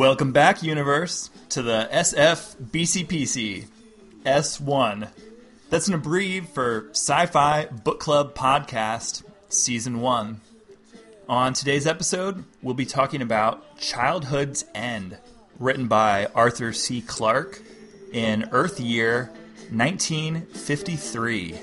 Welcome back, universe, to the SFBCPC S1. That's an abbrev for Sci Fi Book Club Podcast, Season 1. On today's episode, we'll be talking about Childhood's End, written by Arthur C. Clarke in Earth Year 1953.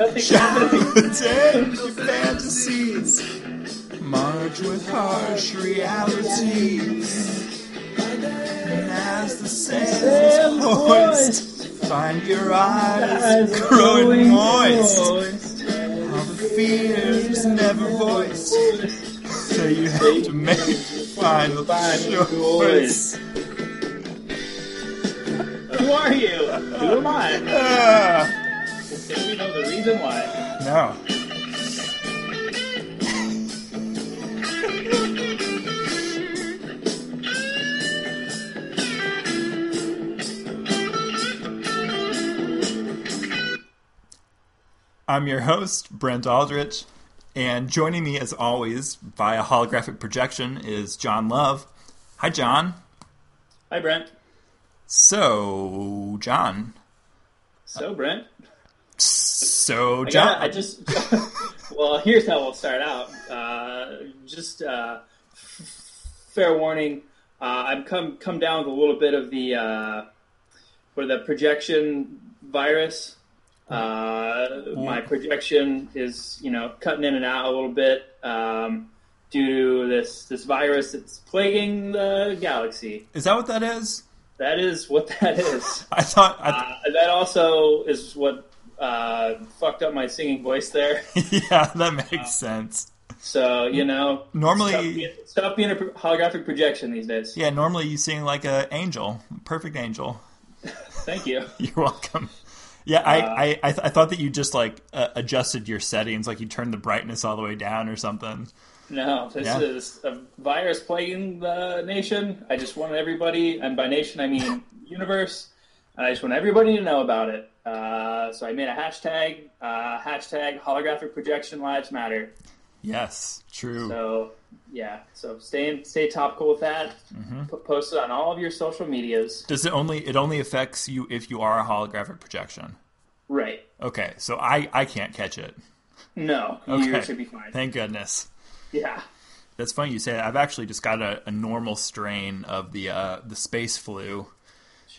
Nothing's happening. Childhood's fantasies? March with harsh realities. And as the sails hoist Find your eyes growing moist. All the fears never voiced So you have to make the final choice. Who are you? Who am I? Ah, Can we know the reason why? No I'm your host, Brent Aldrich, and joining me as always via holographic projection is John Love. Hi, John. Hi, Brent. So, John. So, Brent. So, I, John. got, I just. well, here's how we'll start out. Uh, just uh, f- fair warning. Uh, I've come come down with a little bit of the uh, for the projection virus. Uh, my projection is, you know, cutting in and out a little bit um, due to this this virus that's plaguing the galaxy. is that what that is? That is what that is. I thought. I Uh, that also is what uh, fucked up my singing voice there. yeah, that makes sense. So you know, Normally- stop being, stop being a holographic projection these days. Yeah, normally you sing like an angel, perfect angel. Thank you. You're welcome. Yeah, I, I, I, th- I thought that you just like uh, adjusted your settings, like you turned the brightness all the way down or something. No, this Yeah. is a virus plaguing the nation. I just want everybody, and by nation I mean universe, and I just want everybody to know about it. Uh, so I made a hashtag, uh, hashtag holographic projection lives matter. Yes, true. So yeah, so stay stay topical with that. Mm-hmm. Post it on all of your social medias. Does it only it only affects you if you are a holographic projection? Right. Okay, so I I can't catch it. No, Okay. you should be fine. Thank goodness. Yeah. That's funny you say that. I've actually just got a, a normal strain of the uh, the space flu.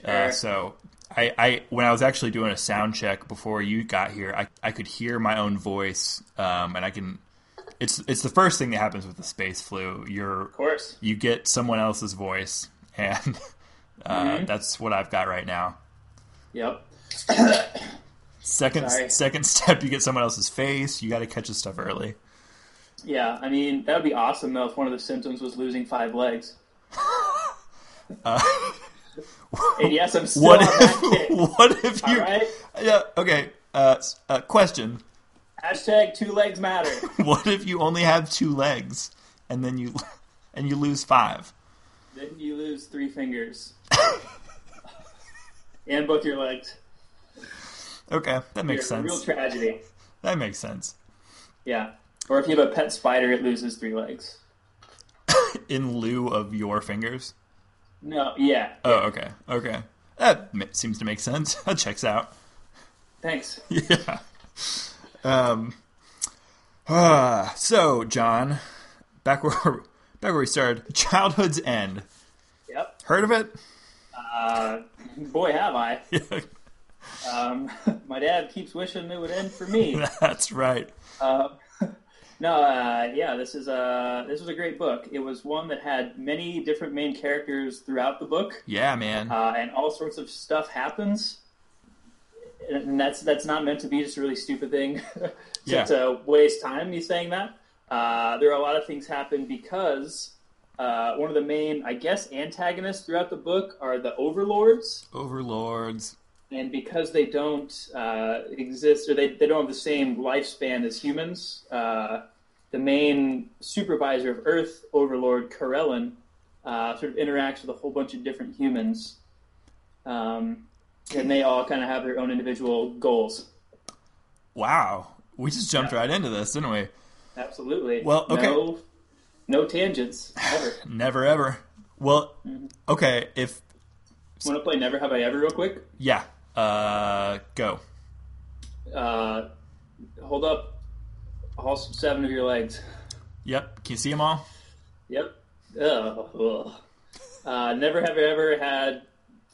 Uh, Sure. so I, I when I was actually doing a sound check before you got here, I, I could hear my own voice, um, and I can. It's it's the first thing that happens with the space flu. You're of course. you get someone else's voice, and uh, Mm-hmm. that's what I've got right now. Yep. Second Sorry. second step, you get someone else's face. You got to catch this stuff early. Yeah, I mean that would be awesome though if one of the symptoms was losing five legs. and yes, I'm still What on that kick. if what if you? right. Yeah. Okay. Uh, uh, question. Hashtag two legs matter. What if you only have two legs and then you and you lose five? then you lose three fingers. and both your legs. Okay, that makes You're a Real sense. tragedy. That makes sense. Yeah. Or if you have a pet spider, it loses three legs. In lieu of your fingers. No, yeah. Oh, okay, okay. That seems to make sense. That checks out. Thanks. Yeah. Um. ah, so, John, back where back where we started. Childhood's End. Yep. Heard of it? Uh, boy, have I. Um, my dad keeps wishing it would end for me. That's right. Uh, no, uh, yeah, this is a this was a great book. It was one that had many different main characters throughout the book, Yeah, man. uh, and all sorts of stuff happens. And that's that's not meant to be just a really stupid thing to, Yeah. to waste time. Me saying that uh, there are a lot of things happen because uh, one of the main, I guess, antagonists throughout the book are the overlords. Overlords. And because they don't uh, exist or they, they don't have the same lifespan as humans, uh, the main supervisor of Earth, Overlord Karellen, uh, sort of interacts with a whole bunch of different humans, um, and they all kind of have their own individual goals. Wow, we just jumped Yeah. right into this, didn't we? Absolutely. Well, okay. No, no tangents ever. Never ever. Well, okay, if Want to play Never Have I Ever real quick? yeah, uh, go. Uh, hold up all seven of your legs. Yep. Can you see them all? Yep. Ugh. Uh, never have I ever had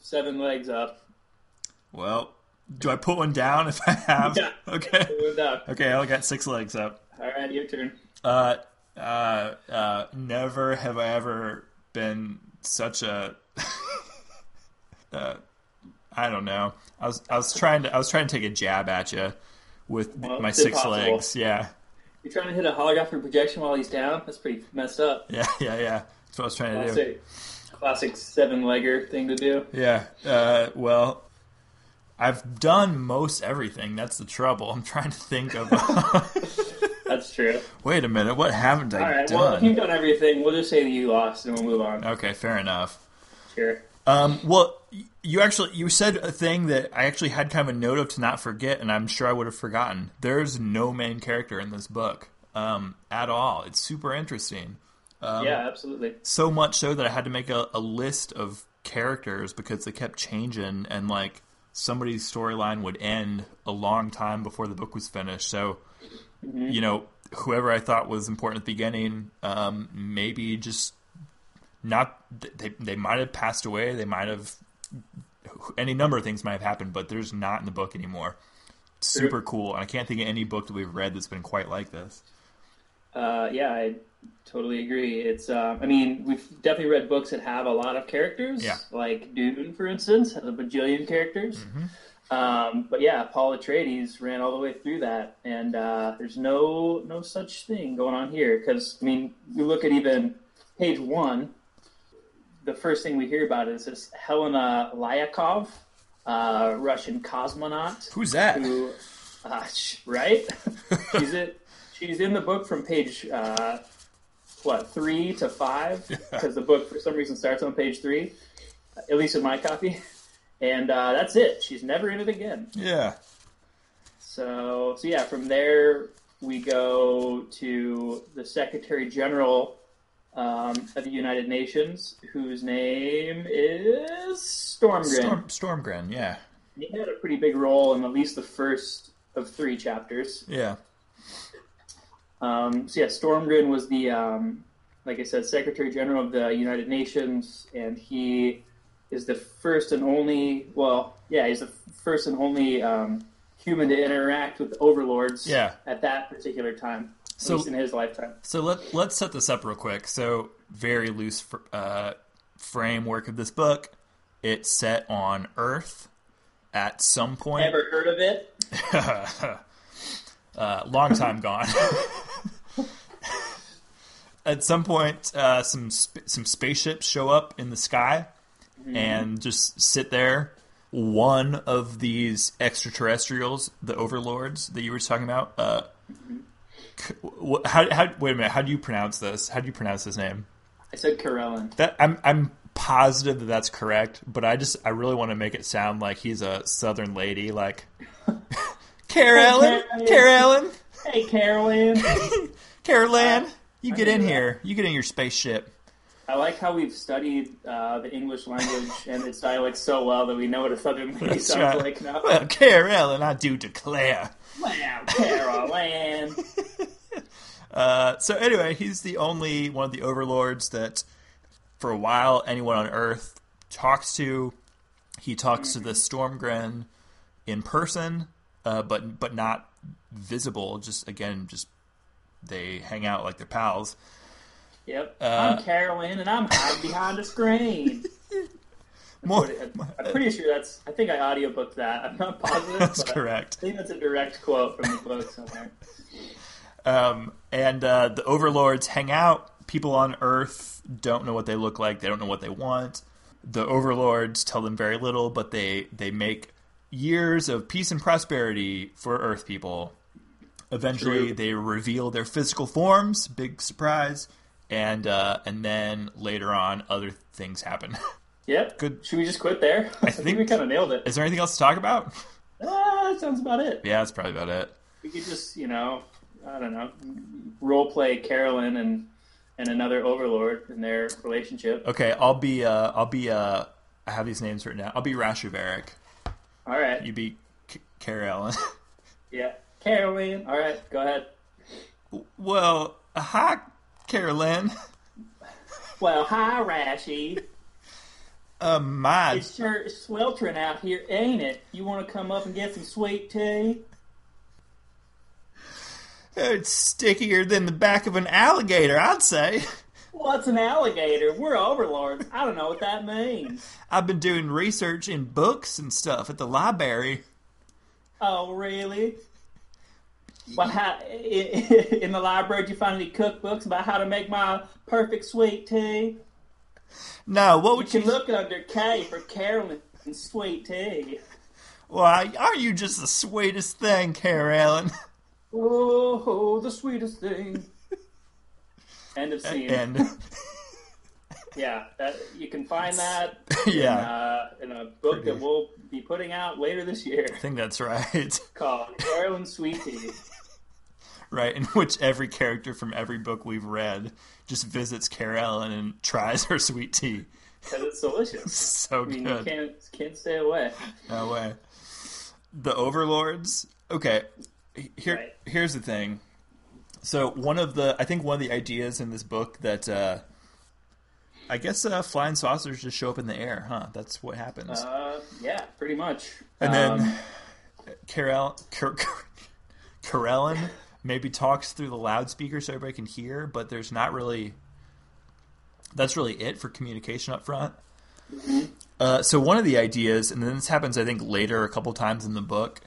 seven legs up. Well, do I put one down if I have? Yeah. Okay. Okay, I only got six legs up. All right, your turn. Uh, uh, uh, never have I ever been such a. uh, I don't know. I was I was trying to I was trying to take a jab at you with Well, my six impossible. legs. Yeah, You're trying to hit a holographic projection while he's down? That's pretty messed up. yeah, yeah, yeah. That's what I was trying to do. Classic, classic seven legger thing to do. Yeah. Uh, well, I've done most everything. That's the trouble. I'm trying to think of. That's true. Wait a minute. What haven't I All right. Well, if done? you've done everything, we'll just say that you lost, and we'll move on. Okay, fair enough. Sure. Um, well, you actually you said a thing that I actually had kind of a note of to not forget, and I'm sure I would have forgotten. There's no main character in this book um, at all. It's super interesting. Um, yeah, absolutely. so much so that I had to make a, a list of characters because they kept changing, and like somebody's storyline would end a long time before the book was finished. So, you know, whoever I thought was important at the beginning, um, maybe just not. They they might have passed away. They might have any number of things might have happened, but there's not in the book anymore. Super cool, and I can't think of any book that we've read that's been quite like this. Uh, yeah, I totally agree. It's, uh, I mean, we've definitely read books that have a lot of characters. Yeah. Like Dune, for instance, has a bajillion characters. Um, but yeah, Paul Atreides ran all the way through that, and uh, there's no no such thing going on here. Because I mean, you look at even page one. The first thing we hear about is this Helena Lyakhov, uh, Russian cosmonaut Who's that? who, uh, right? she's it. She's in the book from page uh, what three to five because the book for some reason starts on page three, at least in my copy, and uh, that's it. She's never in it again. Yeah. So, so yeah, from there we go to the Secretary General um, of the United Nations, whose name is Stormgren. Storm Stormgren. Yeah. He had a pretty big role in at least the first of three chapters. Yeah. Um, so yeah, Stormgren was the, um, like I said, Secretary General of the United Nations, and he is the first and only. Well, yeah, he's the first and only um, human to interact with overlords. Yeah. At that particular time, at So- least in his lifetime. So let let's set this up real quick. So very loose fr- uh, framework of this book. It's set on Earth at some point. Ever heard of it? uh, long time gone. at some point, uh, some sp- some spaceships show up in the sky and just sit there. One of these extraterrestrials, the overlords that you were talking about, uh, wh- how, how, wait a minute, how do you pronounce this? How do you pronounce his name? I said Karellen. That I'm I'm positive that that's correct, but I just I really want to make it sound like he's a Southern lady, like Carolyn, Hey, Carolyn, Hey, Carolyn. Carolyn, uh, you get in here, you get in your spaceship. I like how we've studied uh, the English language and its dialect so well that we know what a Southern lady sounds right. like now. Well, Carolyn, I do declare. Wow, Carolyn. Uh, so anyway, he's the only one of the overlords that, for a while, anyone on Earth talks to. He talks to the Stormgren in person, uh, but but not visible. Just again, just they hang out like they're pals. Yep. Uh, I'm Carolyn, and I'm hiding behind a screen. More, I'm pretty sure that's. I think I audiobooked that. I'm not positive. that's but correct. I think that's a direct quote from the book somewhere. Um, and uh, the overlords hang out. People on Earth don't know what they look like. They don't know what they want. The overlords tell them very little, but they they make years of peace and prosperity for Earth people. Eventually, True. they reveal their physical forms. Big surprise, and uh, and then later on, other things happen. Yep. Good. Should we just quit there? I, think, think- we kind of nailed it. Is there anything else to talk about? Ah, that sounds about it. Yeah, that's probably about it. We could just, you know, I don't know, role play Carolyn and and another overlord in their relationship. Okay, I'll be. Uh, I'll be. Uh, I have these names written down. I'll be Rashaverak. All right. You be K- Carol. Yeah. Carolyn. All right. Go ahead. well, hi, Carolyn. Well, hi, Rashi. Uh, my It's sure sweltering out here, ain't it? You want to come up and get some sweet tea? it's stickier than the back of an alligator, I'd say. What's an alligator? We're overlords. I don't know what that means. I've been doing research in books and stuff at the library. Oh, really? Well, how, in the library, did you find any cookbooks about how to make my perfect sweet tea? No, what would you? can look under K for Carolyn and sweet tea. Why, aren't you just the sweetest thing, Carolyn? Oh, the sweetest thing. End of scene. and yeah, that, you can find that yeah, in, uh, in a book Pretty- that we'll be putting out later this year I think that's right. called Carolyn Sweet Tea. Right, in which every character from every book we've read just visits Carolyn and tries her sweet tea. Because it's delicious. So I mean, you good. can't, can't stay away. No way. The overlords. Okay, here Right. here's the thing. So one of the I think one of the ideas in this book that uh, I guess uh, flying saucers just show up in the air, huh? That's what happens. Uh, yeah, pretty much. and Um, then Carol Car- Carolyn maybe talks through the loudspeaker so everybody can hear, but there's not really. That's really it for communication up front. Uh, so one of the ideas, and then this happens, I think, later a couple times in the book,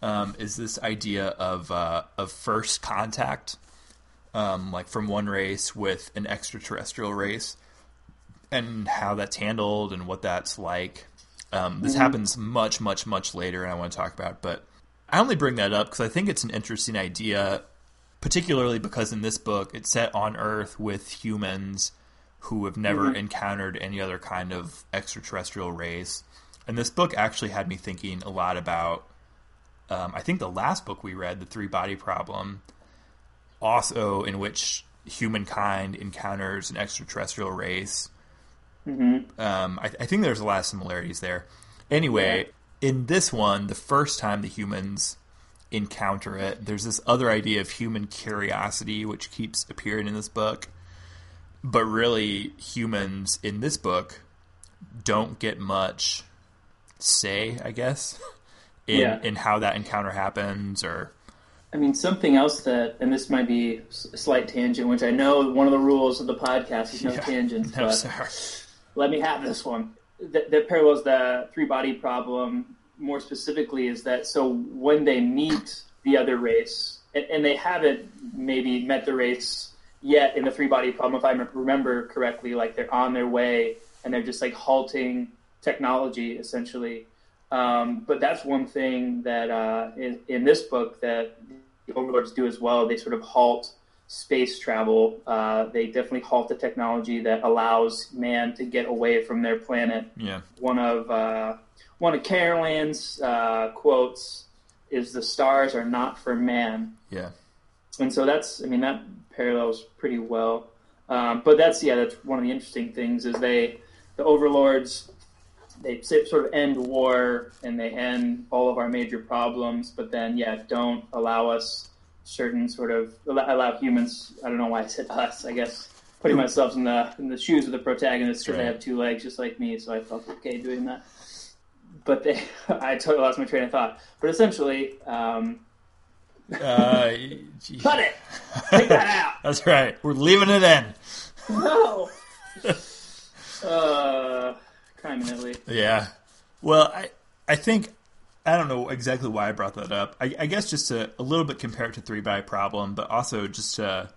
um, is this idea of uh, of first contact, um, like from one race with an extraterrestrial race, and how that's handled and what that's like. Um, this happens much, much, much later, and I want to talk about. But I only bring that up because I think it's an interesting idea, particularly because in this book it's set on Earth with humans who have never encountered any other kind of extraterrestrial race. And this book actually had me thinking a lot about. Um, I think the last book we read, The Three Body Problem, also in which humankind encounters an extraterrestrial race. Um, I, I think there's a lot of similarities there. Anyway, in this one, the first time the humans encounter it, there's this other idea of human curiosity, which keeps appearing in this book. But really, humans in this book don't get much say, I guess, in, Yeah. in how that encounter happens or. I mean, something else that, and this might be a slight tangent, which I know one of the rules of the podcast is no Yeah. tangents, No, but sorry. let me have this one. That, that parallels the three body problem more specifically is that so when they meet the other race, and, and they haven't maybe met the race yet in the three body problem, if I remember correctly, like they're on their way and they're just like halting technology essentially. Um, but that's one thing that uh, in, in this book that the overlords do as well. They sort of halt space travel. Uh, they definitely halt the technology that allows man to get away from their planet. Yeah. One of uh, one of Carolyn's uh, quotes is, "The stars are not for man." Yeah. and so that's I mean that parallels pretty well. Um, but that's yeah, that's one of the interesting things is they the overlords they sort of end war and they end all of our major problems, but then yeah, don't allow us certain sort of allow, humans. I don't know why I said us. I guess putting myself in the in the shoes of the protagonist because they have two legs just like me, so I felt okay doing that. But they, I totally lost my train of thought. But essentially, um, Uh, cut it, take that out. That's right. We're leaving it in. No. uh, crime in Italy. Yeah. Well, I I think I don't know exactly why I brought that up. I, I guess just to a little bit compare it to Three Body Problem, but also just to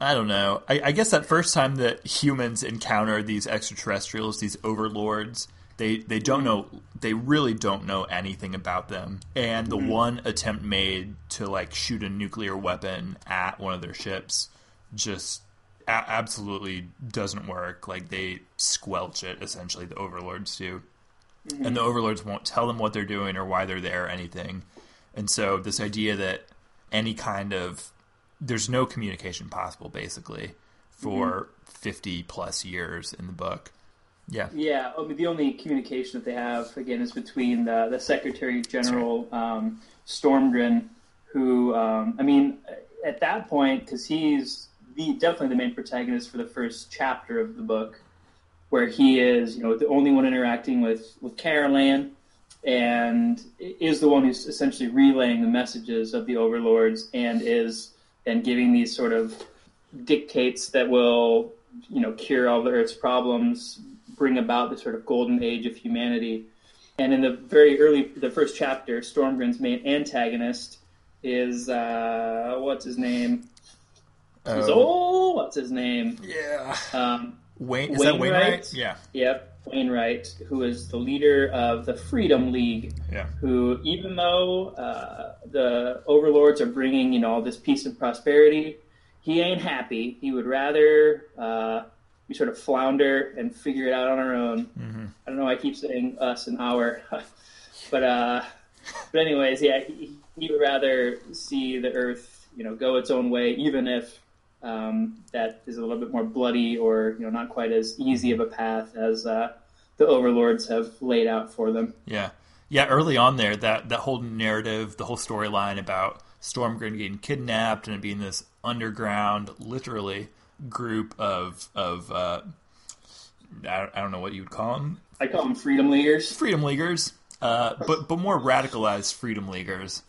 I don't know. I, I guess that first time that humans encounter these extraterrestrials, these overlords, They they don't mm. know they really don't know anything about them. And the mm. one attempt made to like shoot a nuclear weapon at one of their ships just a- absolutely doesn't work. Like they squelch it essentially the overlords do. And the overlords won't tell them what they're doing or why they're there or anything. And so this idea that any kind of there's no communication possible basically for 50 plus years in the book. Yeah. Yeah, I mean, the only communication that they have again is between the, the Secretary General um, Stormgren, who um, I mean, at that point, because he's the definitely the main protagonist for the first chapter of the book, where he is, you know, the only one interacting with with Caroline, and is the one who's essentially relaying the messages of the overlords, and is and giving these sort of dictates that will, you know, cure all the Earth's problems, bring about the sort of golden age of humanity. And in the very early, the first chapter, Stormgren's main antagonist is uh, what's his name? Oh, what's his name? Yeah. Um, Wayne, is that Wainwright? Wainwright? Yeah. Yep, Wainwright, who is the leader of the Freedom League. Yeah. Who, even though uh, the overlords are bringing, you know, all this peace and prosperity, he ain't happy. He would rather uh, we sort of flounder and figure it out on our own. I don't know. why I keep saying us and our, but uh, but anyways, yeah, he, he would rather see the Earth, you know, go its own way, even if um, that is a little bit more bloody or you know not quite as easy of a path as uh, the overlords have laid out for them. Yeah. Yeah, early on there, that, that whole narrative, the whole storyline about Stormgren getting kidnapped and being this underground, literally, group of, of uh, I, I don't know what you would call them, I call them freedom leaguers. freedom leaguers, uh, but, but more radicalized freedom leaguers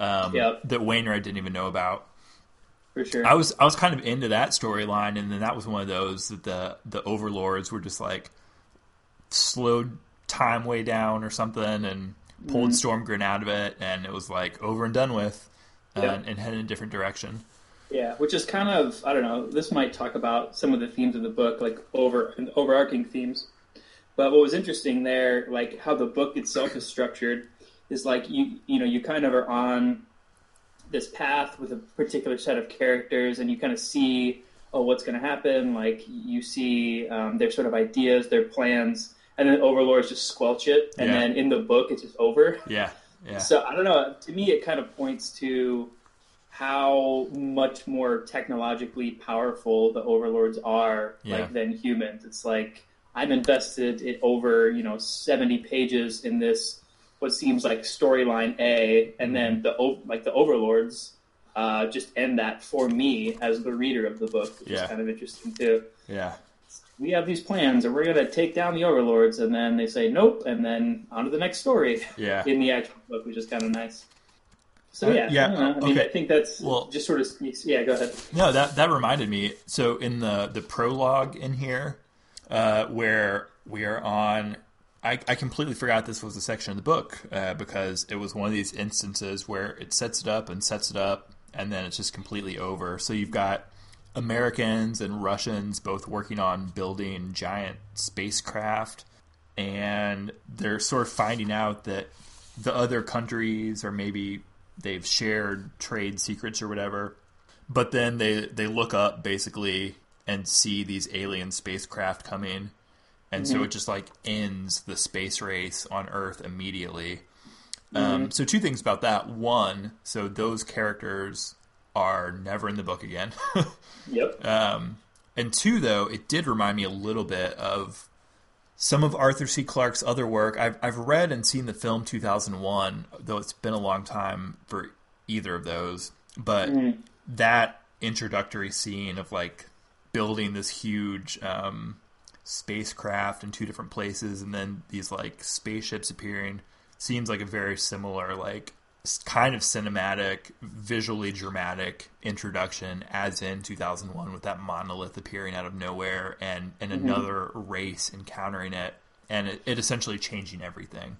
um, Yep. that Wainwright didn't even know about. For sure. I was I was kind of into that storyline, and then that was one of those that the the overlords were just like slowed time way down or something, and pulled Stormgren out of it, and it was like over and done with, uh, Yeah. and headed in a different direction. Yeah, which is kind of I don't know. This might talk about some of the themes of the book, like over overarching themes. But what was interesting there, like how the book itself is structured, is like you you know you kind of are on this path with a particular set of characters, and you kind of see oh what's going to happen. Like you see um, their sort of ideas, their plans, and then overlords just squelch it, and Yeah. then in the book it's just over. Yeah, yeah, So I don't know. To me, it kind of points to how much more technologically powerful the overlords are, Yeah. like than humans. It's like I'm invested in over you know 70 pages in this what seems like storyline A, and then the like the overlords uh, just end that for me as the reader of the book, which Yeah. is kind of interesting too yeah, we have these plans and we're going to take down the overlords and then they say nope and then on to the next story Yeah. in the actual book which is kind of nice so Uh, yeah yeah, I. I mean okay. I think that's Well- just sort of yeah go ahead No, that that reminded me. So in the the prologue in here, uh, where we are on, I, I completely forgot this was a section of the book uh, because it was one of these instances where it sets it up and sets it up, and then it's just completely over. So you've got Americans and Russians both working on building giant spacecraft, and they're sort of finding out that the other countries or maybe they've shared trade secrets or whatever but then they they look up basically and see these alien spacecraft coming and so it just like ends the space race on earth immediately. Um, so two things about that. One so those characters are never in the book again. Yep. Um, and two though it did remind me a little bit of some of Arthur C. Clarke's other work. I've I've read and seen the film 2001, though it's been a long time for either of those. But that introductory scene of like building this huge um, spacecraft in two different places, and then these like spaceships appearing seems like a very similar like kind of cinematic, visually dramatic introduction, as in 2001 with that monolith appearing out of nowhere and and another race encountering it, and it, it essentially changing everything.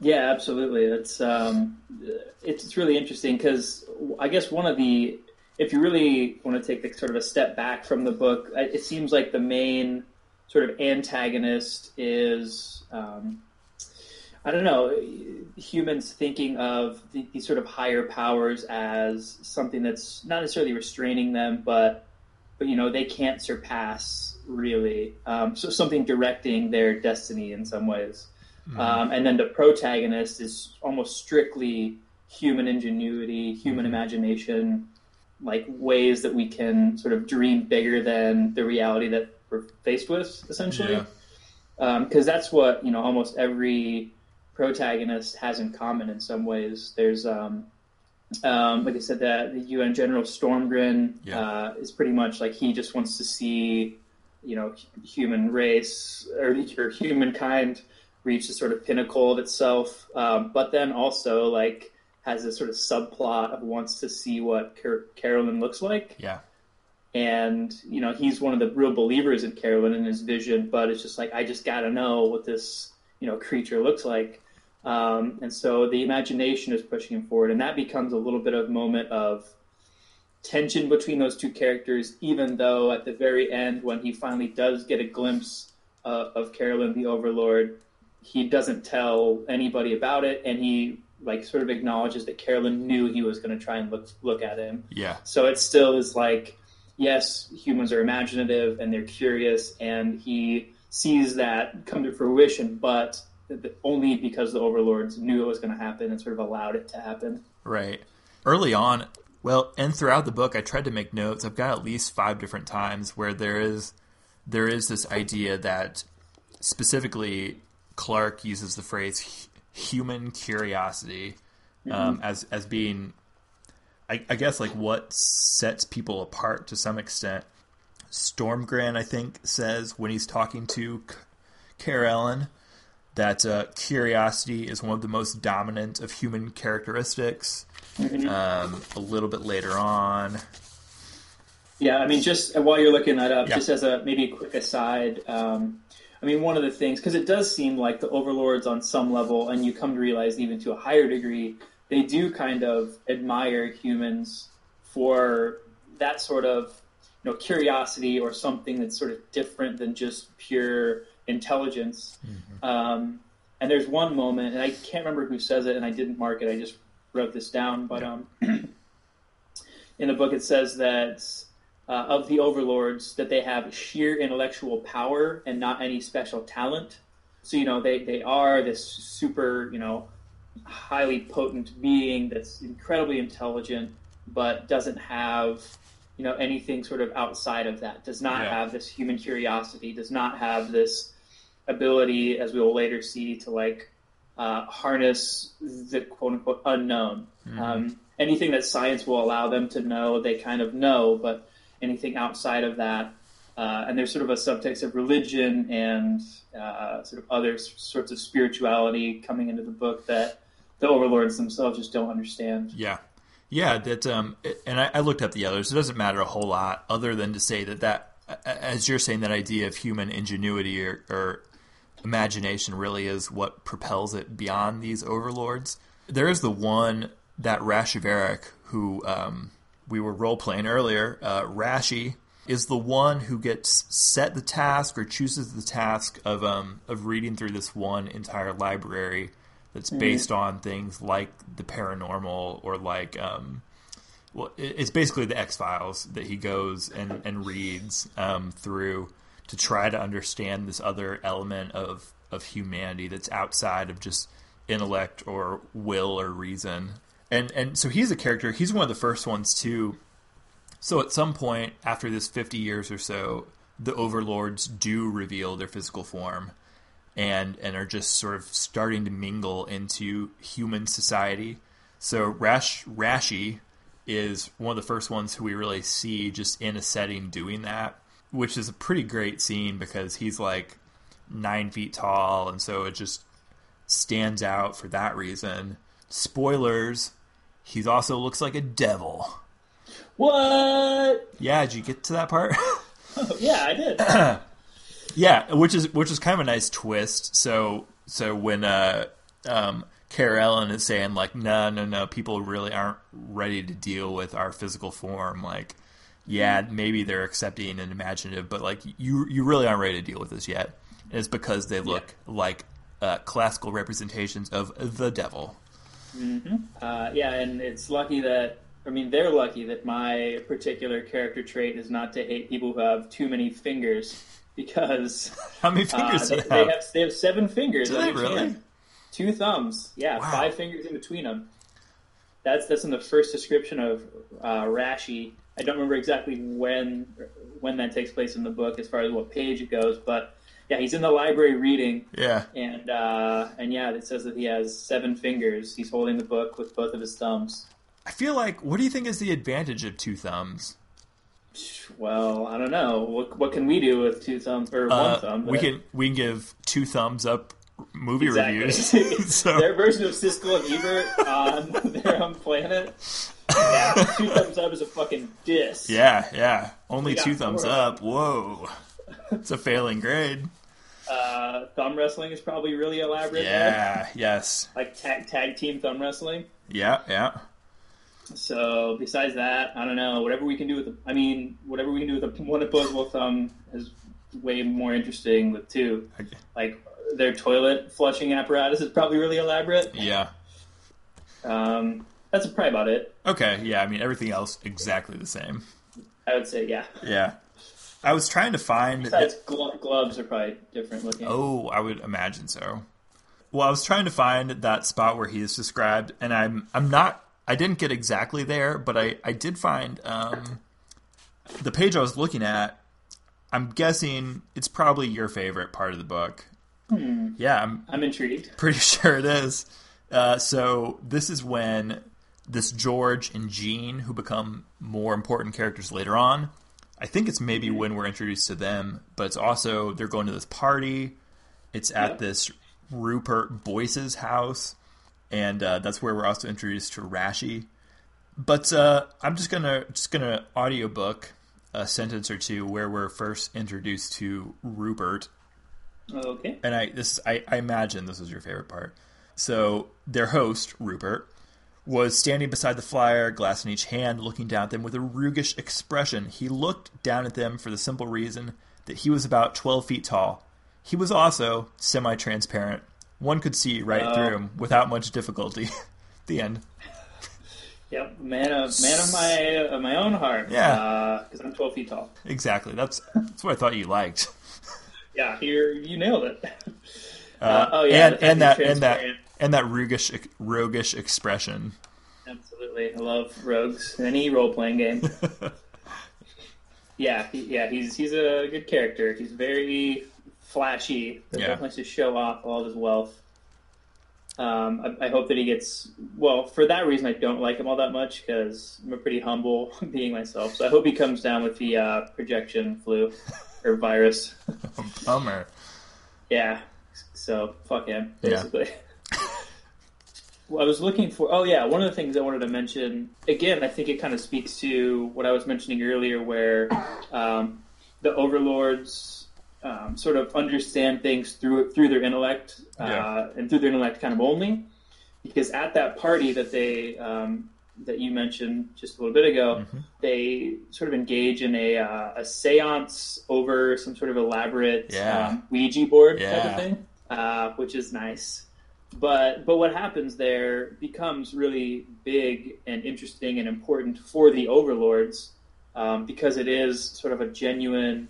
Yeah, absolutely. It's um, it's, it's really interesting because I guess one of the if you really want to take the, sort of a step back from the book, it seems like the main sort of antagonist is um, I don't know humans thinking of the, these sort of higher powers as something that's not necessarily restraining them, but but you know they can't surpass really. Um, so something directing their destiny in some ways. Mm-hmm. Um, and then the protagonist is almost strictly human ingenuity, human mm-hmm. imagination, like ways that we can sort of dream bigger than the reality that we're faced with, essentially. Because yeah. um, that's what you know almost every protagonist has in common in some ways. There's um, um, like I said, that the UN General Stormgren yeah. uh, is pretty much like he just wants to see, you know, human race or, or humankind reach the sort of pinnacle of itself, um, but then also like has this sort of subplot of wants to see what Car- Carolyn looks like. Yeah. And you know he's one of the real believers in Carolyn and his vision, but it's just like I just got to know what this you know creature looks like. Um, and so the imagination is pushing him forward, and that becomes a little bit of moment of tension between those two characters. Even though at the very end, when he finally does get a glimpse uh, of Carolyn the Overlord, he doesn't tell anybody about it, and he like sort of acknowledges that Carolyn knew he was going to try and look look at him. Yeah. So it still is like, yes, humans are imaginative and they're curious, and he sees that come to fruition, but only because the overlords knew it was going to happen and sort of allowed it to happen. Right. Early on, well, and throughout the book, I tried to make notes. I've got at least five different times where there is there is this idea that specifically Clarke uses the phrase human curiosity mm-hmm. um, as as being, I, I, guess, like what sets people apart to some extent. Stormgren, I think, says when he's talking to Karellen that uh, curiosity is one of the most dominant of human characteristics. Mm-hmm. Um, a little bit later on. Yeah, I mean, just while you're looking that up, yeah. just as a maybe a quick aside, um, I mean, one of the things because it does seem like the overlords on some level, and you come to realize even to a higher degree, they do kind of admire humans for that sort of you know curiosity or something that's sort of different than just pure intelligence. Mm-hmm. Um, and there's one moment, and I can't remember who says it, and I didn't mark it. I just wrote this down. But um, in the book, it says that uh, of the overlords, that they have sheer intellectual power and not any special talent. So you know, they they are this super, you know, highly potent being that's incredibly intelligent, but doesn't have you know anything sort of outside of that does not yeah. have this human curiosity does not have this ability, as we will later see, to like uh, harness the quote unquote unknown. Mm-hmm. Um, anything that science will allow them to know, they kind of know, but anything outside of that, uh, and there's sort of a subtext of religion and uh, sort of other sorts of spirituality coming into the book that the overlords themselves just don't understand. Yeah. Yeah, that um, and I, I looked up the others. It doesn't matter a whole lot, other than to say that that, as you're saying, that idea of human ingenuity or, or imagination really is what propels it beyond these overlords. There is the one that Rashaverak, who um, we were role playing earlier, uh, Rashi, is the one who gets set the task or chooses the task of um, of reading through this one entire library that's mm-hmm. based on things like the paranormal or like um, well, it's basically the X Files that he goes and and reads um, through to try to understand this other element of of humanity that's outside of just intellect or will or reason. And and so he's a character. He's one of the first ones too. So at some point after this 50 years or so, the overlords do reveal their physical form and and are just sort of starting to mingle into human society. So Rash Rashi is one of the first ones who we really see just in a setting doing that which is a pretty great scene because he's like nine feet tall, and so it just stands out for that reason. Spoilers: he also looks like a devil. What? Yeah, did you get to that part? yeah, I did. yeah, which is which is kind of a nice twist. So so when uh um Karellen is saying like no no no people really aren't ready to deal with our physical form like yeah, maybe they're accepting and imaginative, but like you you really aren't ready to deal with this yet. And it's because they look like uh, classical representations of the devil. Uh, yeah, and it's lucky that I mean they're lucky that my particular character trait is not to hate people who have too many fingers because How many uh, fingers they, do they they have? have they have seven fingers. Do they really? hand. Two thumbs. Yeah, Wow. five fingers in between them. That's that's in the first description of uh, Rashi. I don't remember exactly when when that takes place in the book as far as what page it goes, but yeah, he's in the library reading, Yeah. and uh, and yeah, it says that he has seven fingers. He's holding the book with both of his thumbs. I feel like, what do you think is the advantage of two thumbs? Well, I don't know. What what can we do with two thumbs or one Uh, thumb? we can we can give two thumbs up movie Exactly. reviews. so Their version of Siskel and Ebert on their own planet. Yeah, two thumbs up is a fucking diss. yeah, yeah, only two thumbs four. up. Whoa, it's a failing grade. Uh, thumb wrestling is probably really elaborate. Yeah, yes, Like tag tag team thumb wrestling. yeah, yeah. So besides that, I don't know. Whatever we can do with, the, I mean, whatever we can do with a one opposable thumb is way more interesting with two. Okay. Like their toilet flushing apparatus is probably really elaborate. Yeah. Um, that's probably about it. Okay. Yeah. I mean, everything else exactly the same. I would say, yeah. Yeah. I was trying to find. Besides, glo- gloves are probably different looking. Oh, I would imagine so. Well, I was trying to find that spot where he is described, and I'm I'm not. I didn't get exactly there, but I I did find um, the page I was looking at. I'm guessing it's probably your favorite part of the book. Yeah, I'm I'm intrigued. pretty sure it is. Uh, so this is when this George and Jean, who become more important characters later on, I think it's maybe when we're introduced to them, but it's also they're going to this party. It's at Yep. this Rupert Boyce's house, and uh, that's where we're also introduced to Rashi. But uh, I'm just gonna just gonna audiobook a sentence or two where we're first introduced to Rupert Okay. and I this I, I imagine this was your favorite part. So their host Rupert was standing beside the flyer, glass in each hand, looking down at them with a roguish expression. He looked down at them for the simple reason that he was about twelve feet tall. He was also semi-transparent. One could see right Oh. through him without much difficulty. the end. Yep. Man of man of my of my own heart. Yeah. Uh, because I'm 12 feet tall. Exactly. That's that's what I thought you liked. Yeah. Here you nailed it. Uh, uh oh yeah. fact and that and that and that roguish roguish expression. Absolutely. I love rogues in any role playing game. yeah, he, yeah, he's he's a good character. He's very flashy. He Yeah. likes to show off all of his wealth. Um, I, I hope that he gets well. For that reason, I don't like him all that much because I'm a pretty humble being myself. So I hope he comes down with the uh, projection flu or virus. Bummer. Yeah. So fuck him, Yeah. basically. well, I was looking for. Oh yeah, one of the things I wanted to mention again. I think it kind of speaks to what I was mentioning earlier, where um, the overlords um, sort of understand things through through their intellect uh, Yeah. and through their intellect kind of only. Because at that party that they um, that you mentioned just a little bit ago, Mm-hmm. they sort of engage in a uh, a séance over some sort of elaborate Yeah. um, Ouija board type of thing, uh, which is nice. But but what happens there becomes really big and interesting and important for the overlords um, because it is sort of a genuine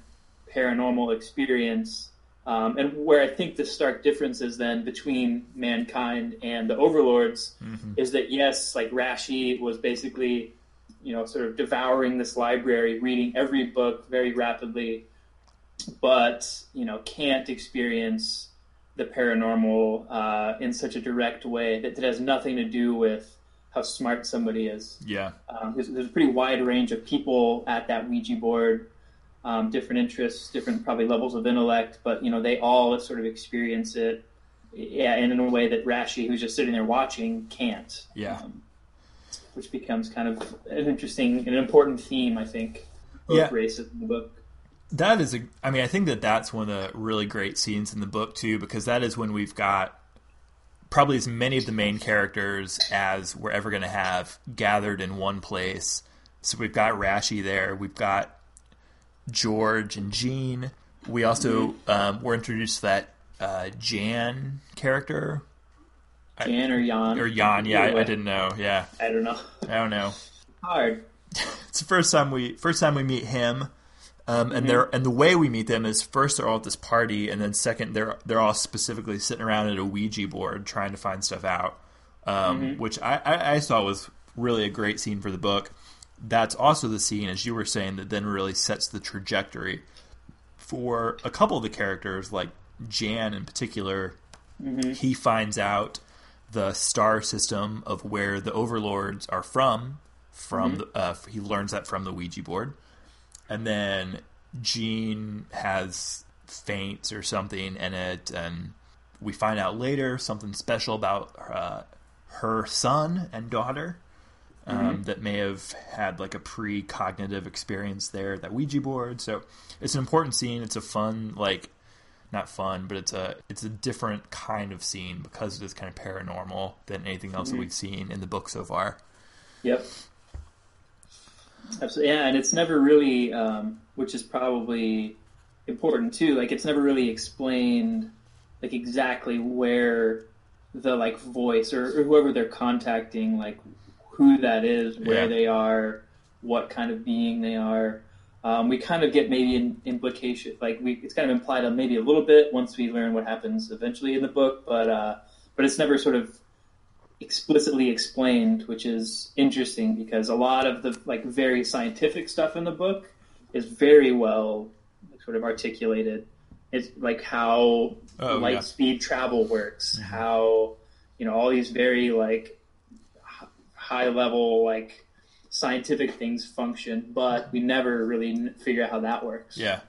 paranormal experience. Um, and where I think the stark difference is then between mankind and the overlords is that yes, like Rashi was basically, you know, sort of devouring this library, reading every book very rapidly, but you know can't experience the paranormal uh, in such a direct way that, that has nothing to do with how smart somebody is. Yeah. Um, there's, there's a pretty wide range of people at that Ouija board, um, different interests, different probably levels of intellect, but you know they all sort of experience it, yeah, and in a way that Rashi, who's just sitting there watching, can't. Yeah. Um, which becomes kind of an interesting, and an important theme, I think, of Yeah. races in the book. That is a. I mean, I think that that's one of the really great scenes in the book too, because that is when we've got probably as many of the main characters as we're ever going to have gathered in one place So we've got Rashi there. We've got George and Jean. We also Mm-hmm. um, were introduced to that uh, Jan character Jan or Jan or Jan. Yeah, I, I didn't know. Yeah, I don't know. I don't know. Hard. It's the first time we first time we meet him. Um, Mm-hmm. and they're and the way we meet them is first they're all at this party, and then second they're they're all specifically sitting around at a Ouija board trying to find stuff out, um, Mm-hmm. which I, I, I thought was really a great scene for the book. That's also the scene, as you were saying, that then really sets the trajectory for a couple of the characters, like Jan in particular. He finds out the star system of where the overlords are from. From the, uh, he learns that from the Ouija board, and then Jean has faints or something in it, and we find out later something special about uh, her son and daughter um, that may have had like a pre-cognitive experience there that Ouija board. So it's an important scene. It's a fun, like not fun, but it's a it's a different kind of scene because it is kind of paranormal than anything else that we've seen in the book so far. Yep. Absolutely. Yeah, and it's never really, um, which is probably important too. Like, it's never really explained, like exactly where the like voice or, or whoever they're contacting, like who that is, where Yeah. they are, what kind of being they are. Um, we kind of get maybe an implication, like we, it's kind of implied on maybe a little bit once we learn what happens eventually in the book, but uh, but it's never sort of explicitly explained, which is interesting because a lot of the like very scientific stuff in the book is very well sort of articulated. It's like how Oh, light yeah. speed travel works, how you know all these very like high level like scientific things function, but we never really figure out how that works. Yeah,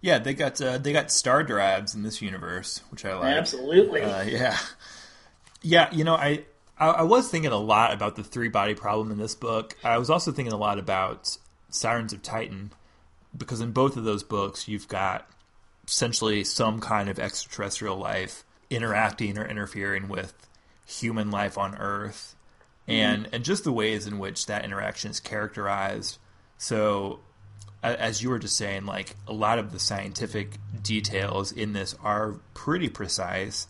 yeah. They got uh, they got star drives in this universe, which I like. Absolutely. Uh, yeah, yeah. You know, I, I I was thinking a lot about the three body problem in this book. I was also thinking a lot about Sirens of Titan because in both of those books you've got essentially some kind of extraterrestrial life interacting or interfering with human life on Earth, and and just the ways in which that interaction is characterized. So as you were just saying, like a lot of the scientific details in this are pretty precise.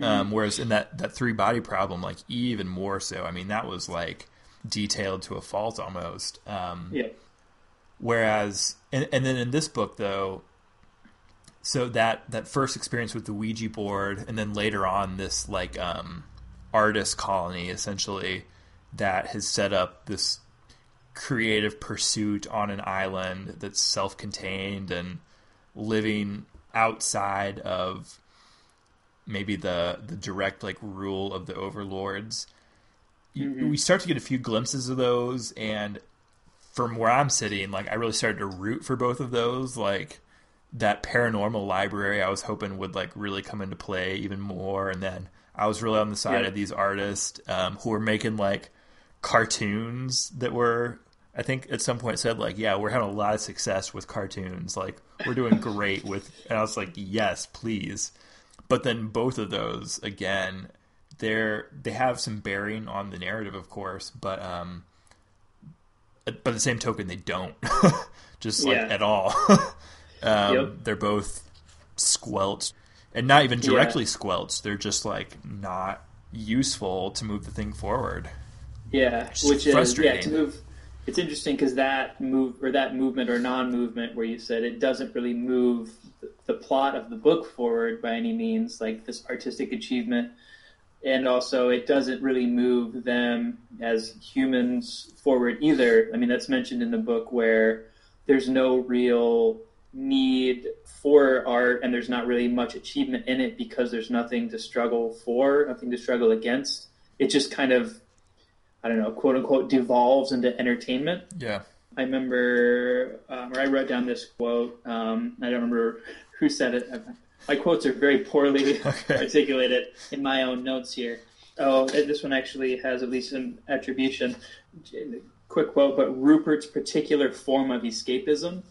Um, whereas in that, that three body problem, like even more so. I mean, that was like detailed to a fault almost. Um, yeah. Whereas, and, and then in this book though, so that that first experience with the Ouija board, and then later on this like um, artist colony essentially that has set up this creative pursuit on an island that's self-contained and living outside of maybe the the direct like rule of the overlords. You, mm-hmm. We start to get a few glimpses of those, and from where I'm sitting, like I really started to root for both of those. Like that paranormal library, I was hoping would like really come into play even more, and then I was really on the side Yeah. of these artists um, who were making like cartoons that were. I think at some point said like, yeah, we're having a lot of success with cartoons. Like we're doing great with, and I was like, yes, please. But then both of those again, they're they have some bearing on the narrative, of course, but um, but by the same token, they don't just like Yeah. at all. um, Yep. They're both squelched, and not even directly squelched. They're just like not useful to move the thing forward. Yeah, which is yeah to move. It's interesting because that move or that movement or non-movement where you said it doesn't really move the plot of the book forward by any means, like this artistic achievement, and also it doesn't really move them as humans forward either. I mean, that's mentioned in the book where there's no real need for art and there's not really much achievement in it because there's nothing to struggle for, nothing to struggle against. It just kind of I don't know, quote unquote, devolves into entertainment. Yeah, I remember, um, or I wrote down this quote. Um, I don't remember who said it. My quotes are very poorly articulated in my own notes here. Oh, this one actually has at least an attribution. Quick quote, but Rupert's particular form of escapism.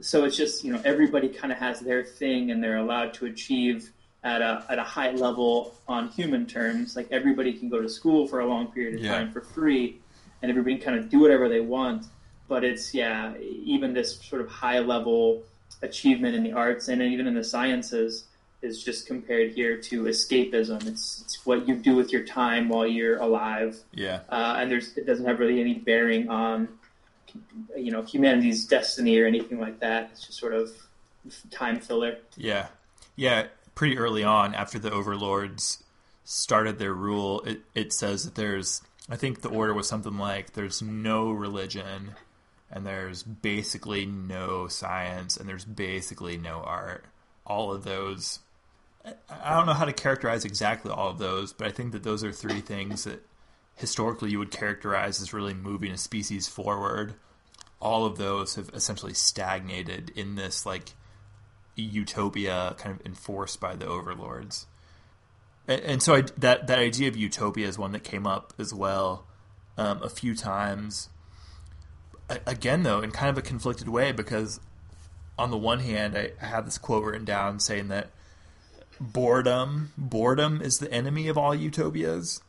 So it's just you know everybody kind of has their thing, and they're allowed to achieve at a at a high level on human terms. Like everybody can go to school for a long period of Yeah. time for free, and everybody can kind of do whatever they want. but it's yeah, even this sort of high level achievement in the arts and even in the sciences is just compared here to escapism. It's it's what you do with your time while you're alive. Yeah. Uh, and there's it doesn't have really any bearing on you know humanity's destiny or anything like that. It's just sort of time filler. Yeah. Yeah, pretty early on after the overlords started their rule, it it says that there's I think the order was something like there's no religion and there's basically no science and there's basically no art. All of those I don't know how to characterize exactly all of those, but I think that those are three things that historically you would characterize as really moving a species forward. All of those have essentially stagnated in this like utopia kind of enforced by the overlords. And, and so I, that that idea of utopia is one that came up as well um, a few times. Again, though, in kind of a conflicted way, because on the one hand, I, I have this quote written down saying that boredom boredom is the enemy of all utopias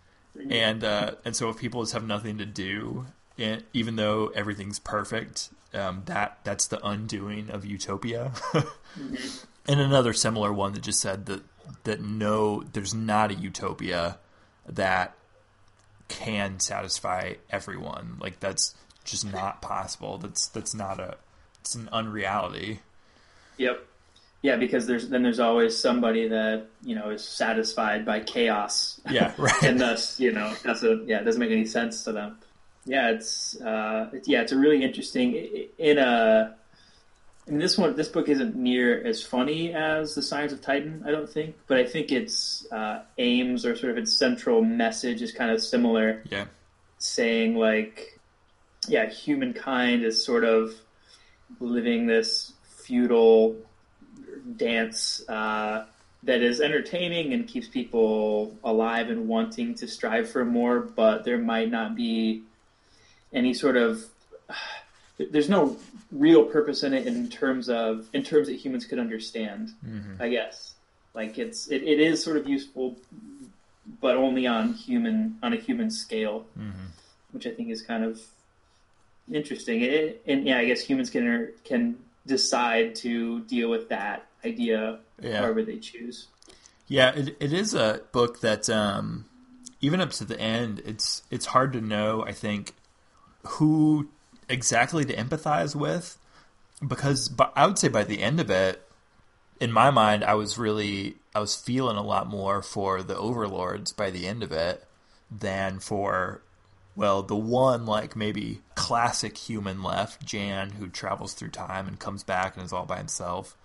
and uh, and so if people just have nothing to do and even though everything's perfect um, that that's the undoing of utopia. Mm-hmm. and another similar one that just said that that no there's not a utopia that can satisfy everyone. Like that's just not possible. That's that's not a it's an unreality. Yep yeah, because there's then there's always somebody that you know is satisfied by chaos. Yeah, right. and thus, you know, that's a yeah, it doesn't make any sense to them. Yeah, it's uh, it's, yeah, it's a really interesting in a. I mean, this one, this book isn't near as funny as the Sirens of Titan, I don't think, but I think its uh, aims or sort of its central message is kind of similar. Yeah, saying like, yeah, humankind is sort of living this feudal dance uh, that is entertaining and keeps people alive and wanting to strive for more, but there might not be any sort of there's no real purpose in it in terms of in terms that humans could understand. Mm-hmm. I guess like it's it, it is sort of useful, but only on human on a human scale, mm-hmm. which I think is kind of interesting. It, and yeah, I guess humans can can decide to deal with that idea yeah. however they choose. Yeah, it, it is a book that um, even up to the end, it's it's hard to know. I think who exactly to empathize with because but I would say by the end of it, in my mind, I was really I was feeling a lot more for the overlords by the end of it than for well, the one like maybe classic human left, Jan, who travels through time and comes back and is all by himself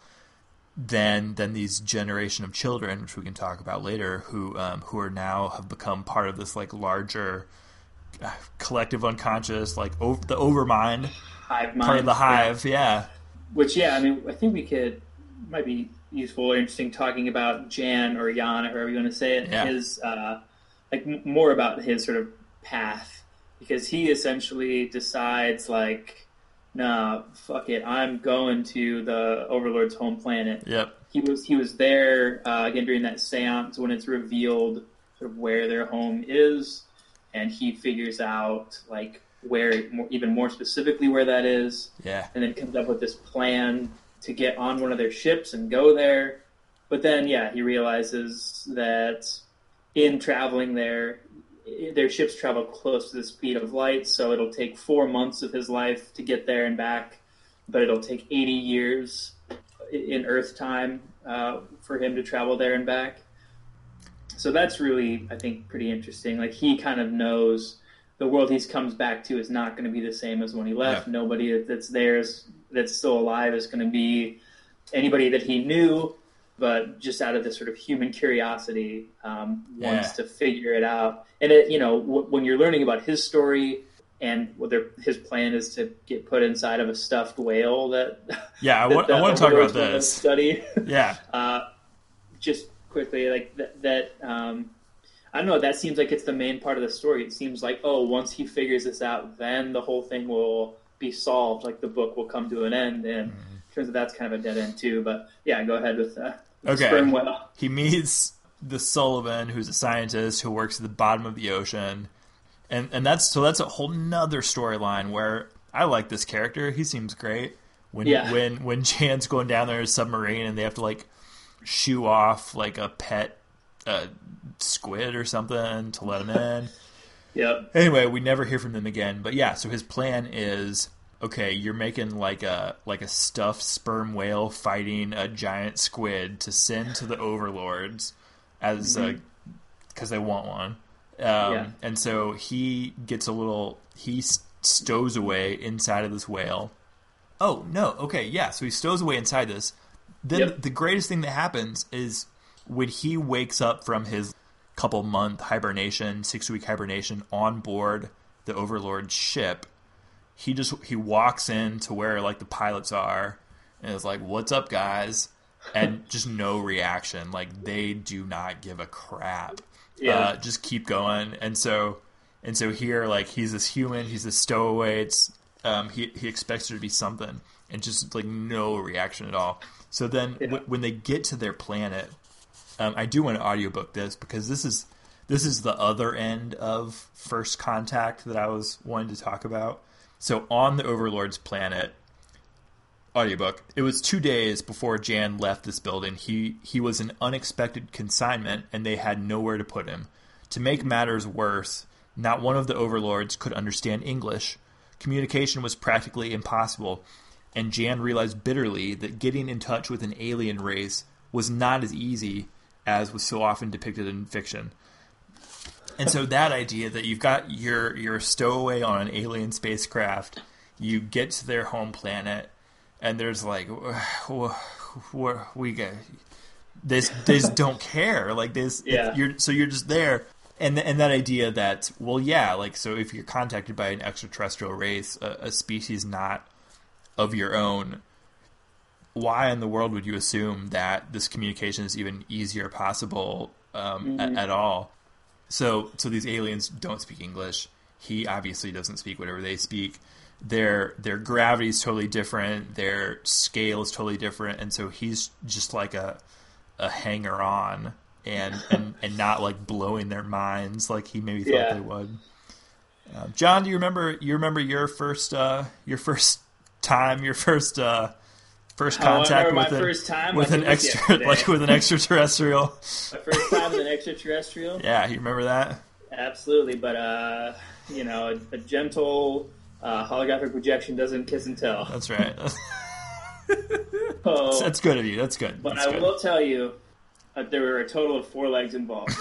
than than these generation of children, which we can talk about later, who um, who are now have become part of this like larger uh, collective unconscious, like over, the overmind, hive mind, part of the hive, yeah. yeah. Which yeah, I mean, I think we could might be useful or interesting talking about Jan or Jan or however you want to say it. Yeah. His uh, like m- more about his sort of path because he essentially decides like nah, fuck it, I'm going to the Overlord's home planet. Yep. He was he was there uh, again during that séance when it's revealed sort of where their home is, and he figures out like where more, even more specifically where that is. Yeah. And then comes up with this plan to get on one of their ships and go there. But then, yeah, he realizes that in traveling there, their ships travel close to the speed of light, so it'll take four months of his life to get there and back, but it'll take 80 years in Earth time uh, for him to travel there and back. So that's really, I think, pretty interesting. Like he kind of knows the world he comes back to is not going to be the same as when he left. Yeah. Nobody that's there is that's still alive is going to be anybody that he knew but just out of this sort of human curiosity, um, wants yeah. to figure it out. And it, you know, w- when you're learning about his story and whether his plan is to get put inside of a stuffed whale that yeah, I, want, I want to talk about this study. Yeah, uh, just quickly, like that. that um, I don't know. That seems like it's the main part of the story. It seems like oh, once he figures this out, then the whole thing will be solved. Like the book will come to an end, and mm-hmm. turns out that's kind of a dead end too. But yeah, go ahead with that. Okay. He meets the Sullivan, who's a scientist who works at the bottom of the ocean, and and that's so that's a whole nother storyline where I like this character. He seems great. When Yeah. when when Jan's going down there in a submarine and they have to like shoo off like a pet uh, squid or something to let him in. Yep. Anyway, we never hear from them again. But yeah, so his plan is okay. You're making like a like a stuffed sperm whale fighting a giant squid to send to the overlords as because they want one. Um, Yeah. And so he gets a little he stows away inside of this whale. Oh no! Okay, yeah. So he stows away inside this. Then Yep. the greatest thing that happens is when he wakes up from his couple month hibernation, six week hibernation on board the Overlord ship. He just he walks in to where like the pilots are and is like, "What's up, guys?" And just no reaction. Like they do not give a crap. Yeah. Uh, just keep going. And so and so here, like he's this human, he's this stowaway. It's um, he he expects there to be something, and just like no reaction at all. So then, Yeah. w- when they get to their planet, um, I do want to audiobook this because this is this is the other end of First Contact that I was wanting to talk about. So on the Overlord's planet, audiobook. It was two days before Jan left this building. He he was an unexpected consignment, and they had nowhere to put him. To make matters worse, not one of the overlords could understand English. Communication was practically impossible, and Jan realized bitterly that getting in touch with an alien race was not as easy as was so often depicted in fiction. And so that idea that you've got your your stowaway on an alien spacecraft, you get to their home planet, and there's like, wh- wh- we just, they just don't care. Like this, Yeah. you're so you're just there, and and that idea that well, yeah, like so if you're contacted by an extraterrestrial race, a, a species not of your own, why in the world would you assume that this communication is even easier possible um, a- at, all? So, so these aliens don't speak English. He obviously doesn't speak whatever they speak. Their their gravity is totally different. Their scale is totally different, and so he's just like a a hanger on, and and and not like blowing their minds like he maybe thought Yeah. they would. Uh, John, do you remember you remember your first uh, your first time, your first uh, first Oh, contact with my an, first time, with an extra like with an extraterrestrial? My first time with an extraterrestrial. Yeah, you remember that? Absolutely, but uh, you know, a, a gentle uh, holographic projection doesn't kiss and tell. That's right. So, That's good of you. That's good. but That's I good. will tell you, uh, there were a total of four legs involved.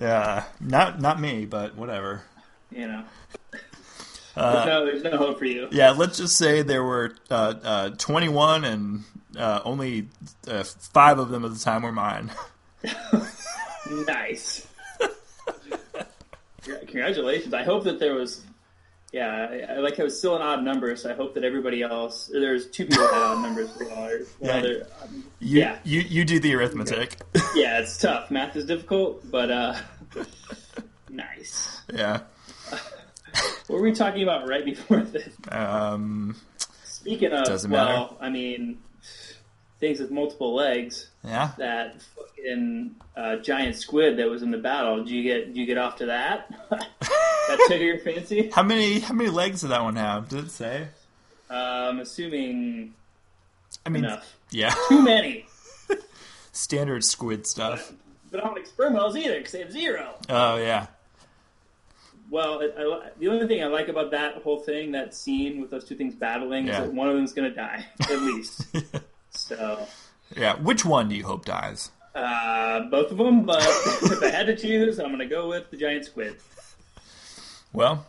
yeah, not not me, but whatever. You know, Uh, there's, no, there's no hope for you. Yeah, let's just say there were uh, uh, 21 and uh, only uh, five of them at the time were mine. Nice. Congratulations. I hope that there was. Yeah, I, I like it was still an odd number, so I hope that everybody else. There's two people that had odd numbers. Well, or- Yeah. there- um, You, Yeah. you you do the arithmetic. yeah, it's tough. Math is difficult, but uh, nice. yeah. What were we talking about right before this? Um, Speaking of, Doesn't well, matter. I mean, things with multiple legs. yeah. That fucking uh, giant squid that was in the battle. Did you get? Did you get off to that? that took your fancy. How many how many legs did that one have? Did it say? I'm assuming I mean, enough. yeah, Too many. standard squid stuff. But I don't like sperm whales either because they have zero. Oh yeah, Well, I, I, the only thing I like about that whole thing, that scene with those two things battling, Yeah. is that one of them's going to die at least. so yeah. Which one do you hope dies? uh, both of them, but if I had to choose, I'm going to go with the giant squid. Well,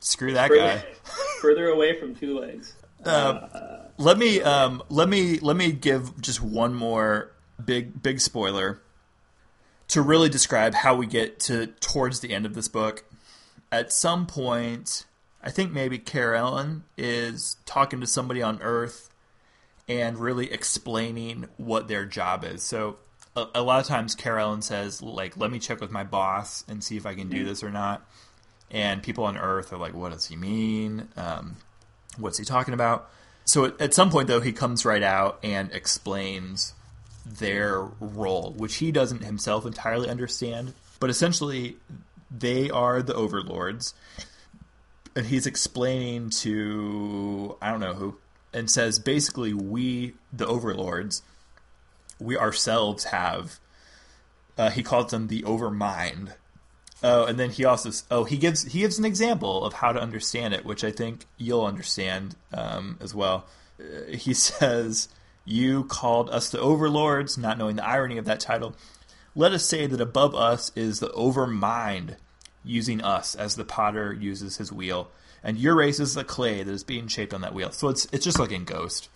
screw that guy. Further, further away from two legs. Let me um, let me let me give just one more big big spoiler to really describe how we get to towards the end of this book. At some point, I think maybe Karellen is talking to somebody on Earth and really explaining what their job is. So a, a lot of times Karellen says like, "Let me check with my boss and see if I can do this or not." And people on Earth are like, "What does he mean? Um, what's he talking about?" So at, at some point, though, he comes right out and explains their role, which he doesn't himself entirely understand. But essentially, they are the overlords. and he's explaining to I don't know who, and says basically we the overlords, we ourselves have. Uh, he calls them the overmind. Oh, and then he also oh he gives he gives an example of how to understand it, which I think you'll understand um, as well. Uh, he says, "You called us the overlords, not knowing the irony of that title. Let us say that above us is the overmind, using us as the potter uses his wheel, and your race is the clay that is being shaped on that wheel. So it's it's just like in Ghost.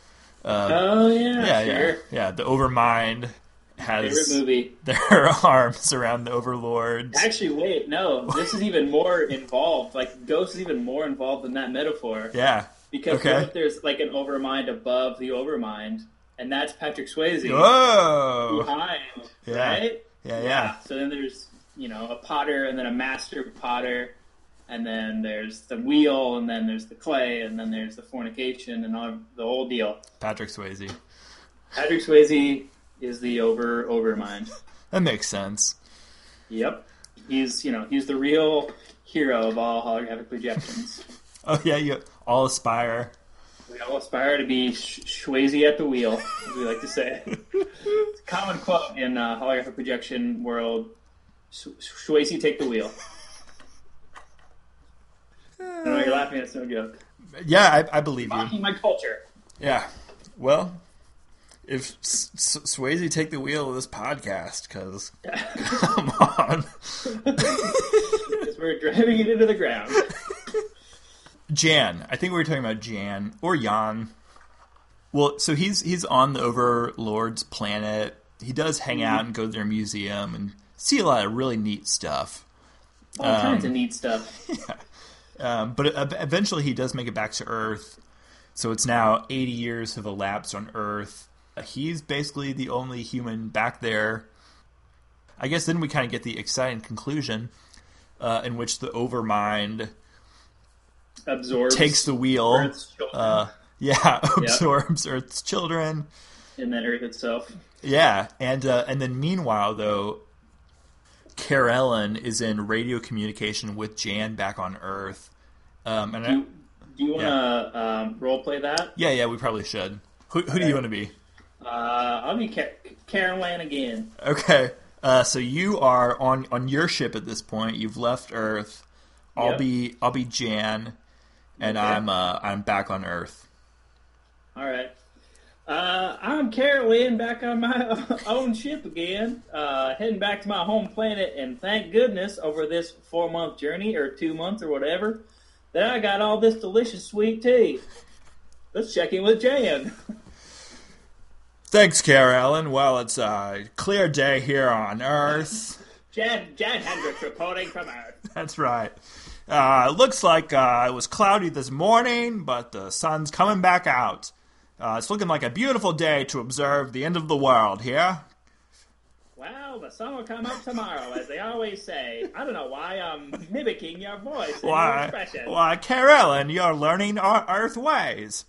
Um, oh yeah, Yeah, sure. yeah, yeah. The overmind has Favorite movie. their arms around the overlords. Actually, wait, no. This is even more involved. Like Ghost is even more involved than that metaphor. Yeah. Because Okay. what if there's like an overmind above the overmind, and that's Patrick Swayze Whoa. behind, Yeah. right? Yeah, yeah. So then there's you know a potter, and then a master potter, and then there's the wheel, and then there's the clay, and then there's the fornication, and all the whole deal. Patrick Swayze. Patrick Swayze is the over overmind. That makes sense. Yep, he's you know he's the real hero of all holographic projections. Oh yeah, you all aspire. We all aspire to be sh- Swayze at the wheel, as we like to say. it's a common quote in uh, holographic projection world. Sh- Swayze, take the wheel. I know you're laughing. It's no joke. Yeah, I, I believe you. Mocking my culture. Yeah. Well, if S- S- Swayze take the wheel of this podcast, because come on, Because we're driving it into the ground. Jan. I think we were talking about Jan or Jan. Well, so he's he's on the Overlord's planet. He does hang out and go to their museum and see a lot of really neat stuff. All kinds of neat stuff. Um, but eventually he does make it back to Earth. So it's now 80 years have elapsed on Earth. He's basically the only human back there. I guess then we kind of get the exciting conclusion uh, in which the Overmind Absorbs. takes the wheel. Uh, yeah, absorbs Earth's children. and then Earth itself. Yeah, and uh, and then meanwhile though, Karellen is in radio communication with Jan back on Earth. Um, and Do you, do you want to um, role play that? Yeah, yeah, we probably should. Who, who do you want to be? Uh, I'll be Car- again. Okay, uh, so you are on on your ship at this point. You've left Earth. I'll Yep. be I'll be Jan, and Okay. I'm uh, I'm back on Earth. All right. Uh, I'm Karellen back on my own ship again, uh, heading back to my home planet, and thank goodness over this four month journey, or two months, or whatever, that I got all this delicious sweet tea. Let's check in with Jan. Thanks, Karellen. Well, it's a clear day here on Earth. Jan, Jan Hendricks reporting from Earth. That's right. Uh, it looks like uh, it was cloudy this morning, but the sun's coming back out. Uh, it's looking like a beautiful day to observe the end of the world here. Well, the sun will come up tomorrow, as they always say. I don't know why I'm mimicking your voice and your Why, expression. why, Karellen, you're learning our Earth ways.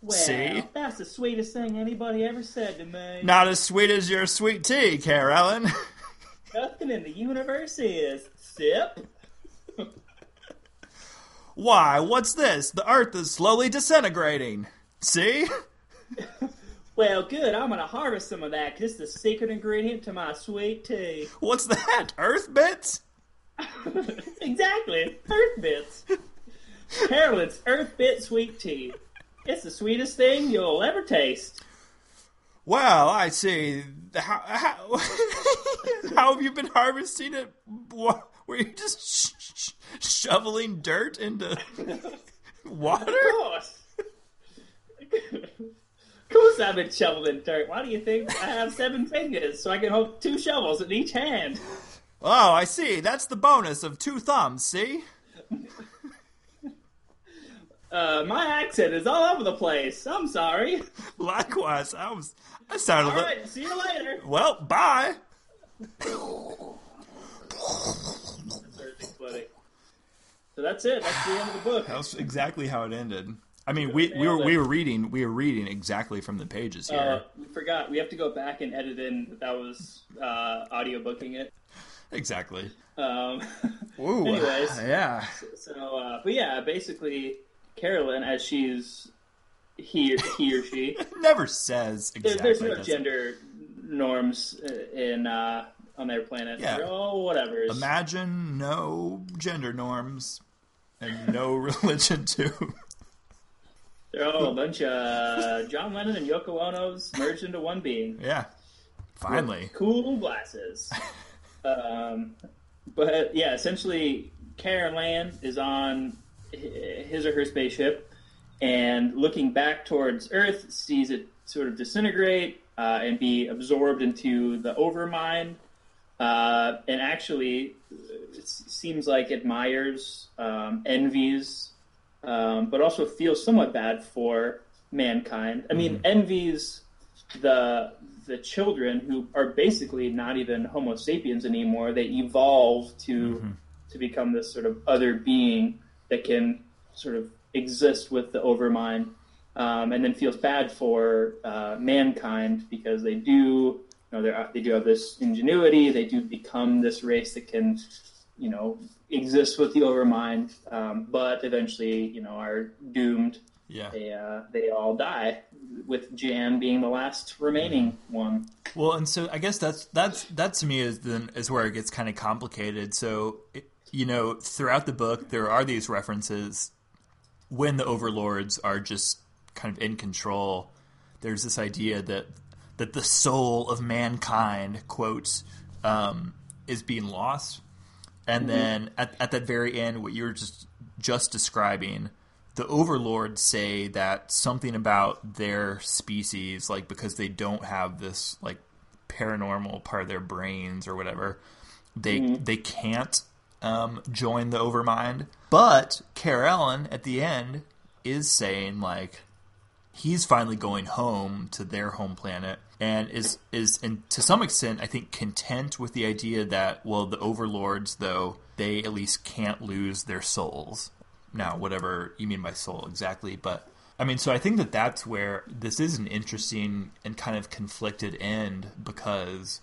well, see? that's the sweetest thing anybody ever said to me. Not as sweet as your sweet tea, Karellen. Nothing in the universe is. Sip. Why, what's this? The Earth is slowly disintegrating. See? Well, good. I'm gonna harvest some of that 'cause it's the secret ingredient to my sweet tea. What's that? Earth bits? exactly. Earth bits. Karellen's Earth Bit Sweet Tea. It's the sweetest thing you'll ever taste. Well, I see. How, how, how have you been harvesting it? Were you just sh- sh- shoveling dirt into water? Of course. of course I've been shoveling dirt. Why do you think I have seven fingers so I can hold two shovels in each hand? Oh, I see. That's the bonus of two thumbs, see? Uh, my accent is all over the place. I'm sorry. Likewise, I was. I sounded. All li- right, see you later. Well, bye. Perfect, buddy. So that's it. That's the end of the book. That's exactly how it ended. I mean, we, we were we were reading we were reading exactly from the pages here. Uh, we forgot. We have to go back and edit in that that was uh, audio booking it. exactly. Um, Ooh, Anyways. yeah. so, uh, but yeah, basically, Karellen, as she's he, he or she, never says there, there's no does it? gender norms in uh, on their planet. Yeah. They're whatever. Imagine no gender norms and no religion too. They're all a bunch of John Lennon and Yoko Ono's merged into one being. yeah. Finally. cool glasses. um, but yeah, essentially, Karellen is on his or her spaceship and looking back towards Earth, sees it sort of disintegrate uh, and be absorbed into the Overmind. Uh, and actually, it seems like admires, um, envies, um, but also feels somewhat bad for mankind. I mean, envies the the children who are basically not even Homo sapiens anymore. They evolve to to become this sort of other being that can sort of exist with the Overmind, um, and then feels bad for uh, mankind because they do. You know, they're- do have this ingenuity. They do become this race that can, you know, exist with the Overmind, um, but eventually, you know, are doomed Yeah. they uh, they all die, with Jan being the last remaining one. Well, and so I guess that's that's that to me is then is where it gets kind of complicated. So it, you know, throughout the book, there are these references when the overlords are just kind of in control. There's this idea that that the soul of mankind, quotes, um, is being lost, and then at, at that very end, what you were just just describing, the overlords say that something about their species, like because they don't have this like paranormal part of their brains or whatever, they they can't um, join the Overmind. But Karellen at the end is saying like he's finally going home to their home planet and is is and to some extent I think content with the idea that well the overlords though they at least can't lose their souls. Now whatever you mean by soul exactly, but I mean so I think that that's where this is an interesting and kind of conflicted end because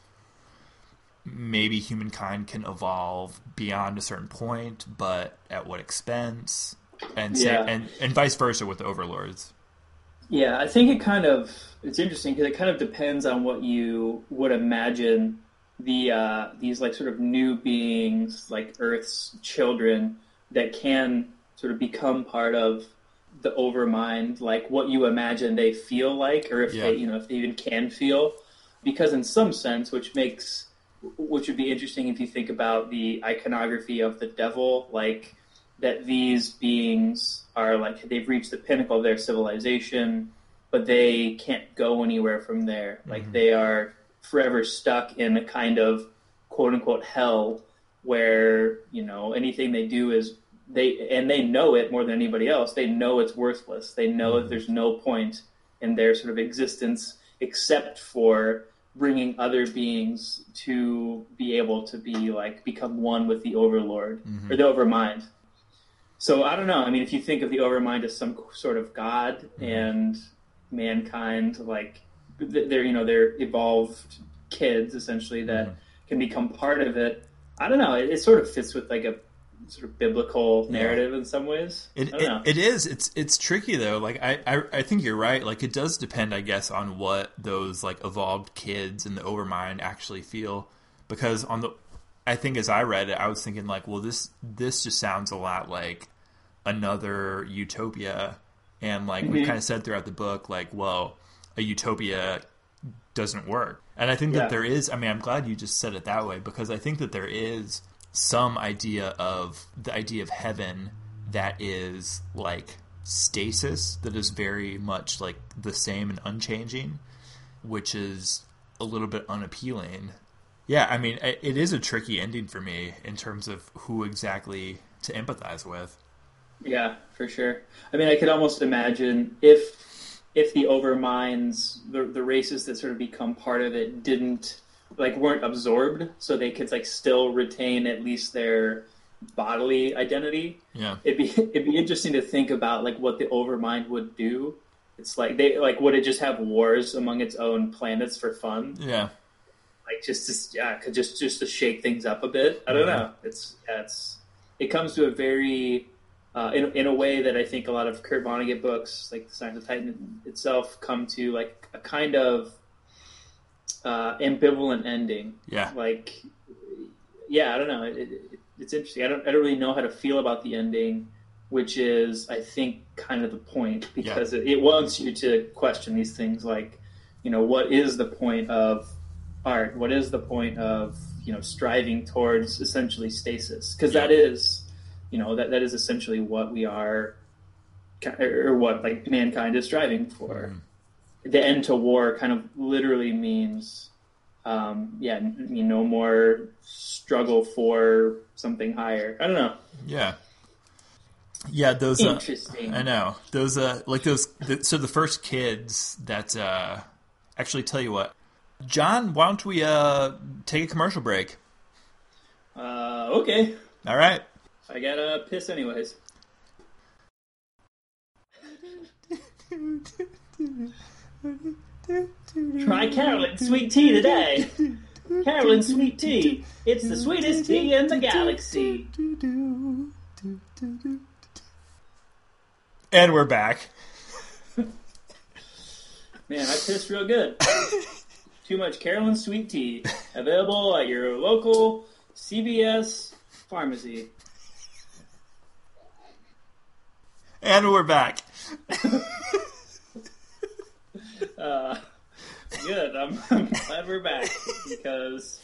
maybe humankind can evolve beyond a certain point, but at what expense? And Yeah. and and vice versa with the overlords. Yeah, I think it kind of it's interesting because it kind of depends on what you would imagine the uh, these like sort of new beings like Earth's children that can sort of become part of the overmind, like what you imagine they feel like, or if Yeah. they you know if they even can feel, because in some sense, which makes which would be interesting if you think about the iconography of the devil, like that these beings are like they've reached the pinnacle of their civilization, but they can't go anywhere from there. Like mm-hmm. they are forever stuck in a kind of quote unquote hell where, you know, anything they do is they and they know it more than anybody else. They know it's worthless. They know that mm-hmm. there's no point in their sort of existence except for bringing other beings to be able to be like become one with the overlord mm-hmm. or the overmind. So I don't know. I mean, if you think of the overmind as some sort of god and mankind, like they're you know they're evolved kids essentially that mm-hmm. can become part of it. I don't know. It, it sort of fits with like a sort of biblical narrative in some ways. It, it, it is. It's it's tricky though. Like I, I I think you're right. Like it does depend, I guess, on what those like evolved kids in the Overmind actually feel. Because on the, I think as I read it, I was thinking like, well, this this just sounds a lot like another utopia, and like we Mhm. kind of said throughout the book, like, well, a utopia doesn't work. And I think Yeah. that there is. I mean, I'm glad you just said it that way because I think that there is some idea of the idea of heaven that is like stasis, that is very much like the same and unchanging, which is a little bit unappealing. Yeah, I mean, it is a tricky ending for me in terms of who exactly to empathize with. Yeah, for sure. I mean, I could almost imagine if if the overminds, the the races that sort of become part of it, didn't like weren't absorbed, so they could like still retain at least their bodily identity. Yeah. It'd be it'd be interesting to think about like what the overmind would do. It's like they like would it just have wars among its own planets for fun? Yeah. Like just to yeah, could just just to shake things up a bit. I don't Mhm. know. It's yeah, it's it comes to a very uh, in in a way that I think a lot of Kurt Vonnegut books, like The Sirens of Titan itself, come to like a kind of uh, ambivalent ending. Yeah. Like, yeah, I don't know. It, it, it's interesting. I don't I don't really know how to feel about the ending, which is I think kind of the point because it, it wants you to question these things like, you know, what is the point of art? What is the point of you know striving towards essentially stasis? Because Yeah. that is, you know, that that is essentially what we are, or what like mankind is striving for. The end to war kind of literally means, um, yeah, n- you know, more struggle for something higher. I don't know. Yeah. Yeah, those. Uh, Interesting. I know those. Uh, like those. The, so the first kids that. Uh, actually, tell you what, John. Why don't we uh take a commercial break? Uh, okay, All right. I gotta piss anyways. Try Karellen sweet tea today. Karellen sweet tea. It's the sweetest tea in the galaxy. And we're back. Man, I pissed real good. Too much Karellen sweet tea. Available at your local CVS pharmacy. And we're back. Uh, good. I'm, I'm glad we're back because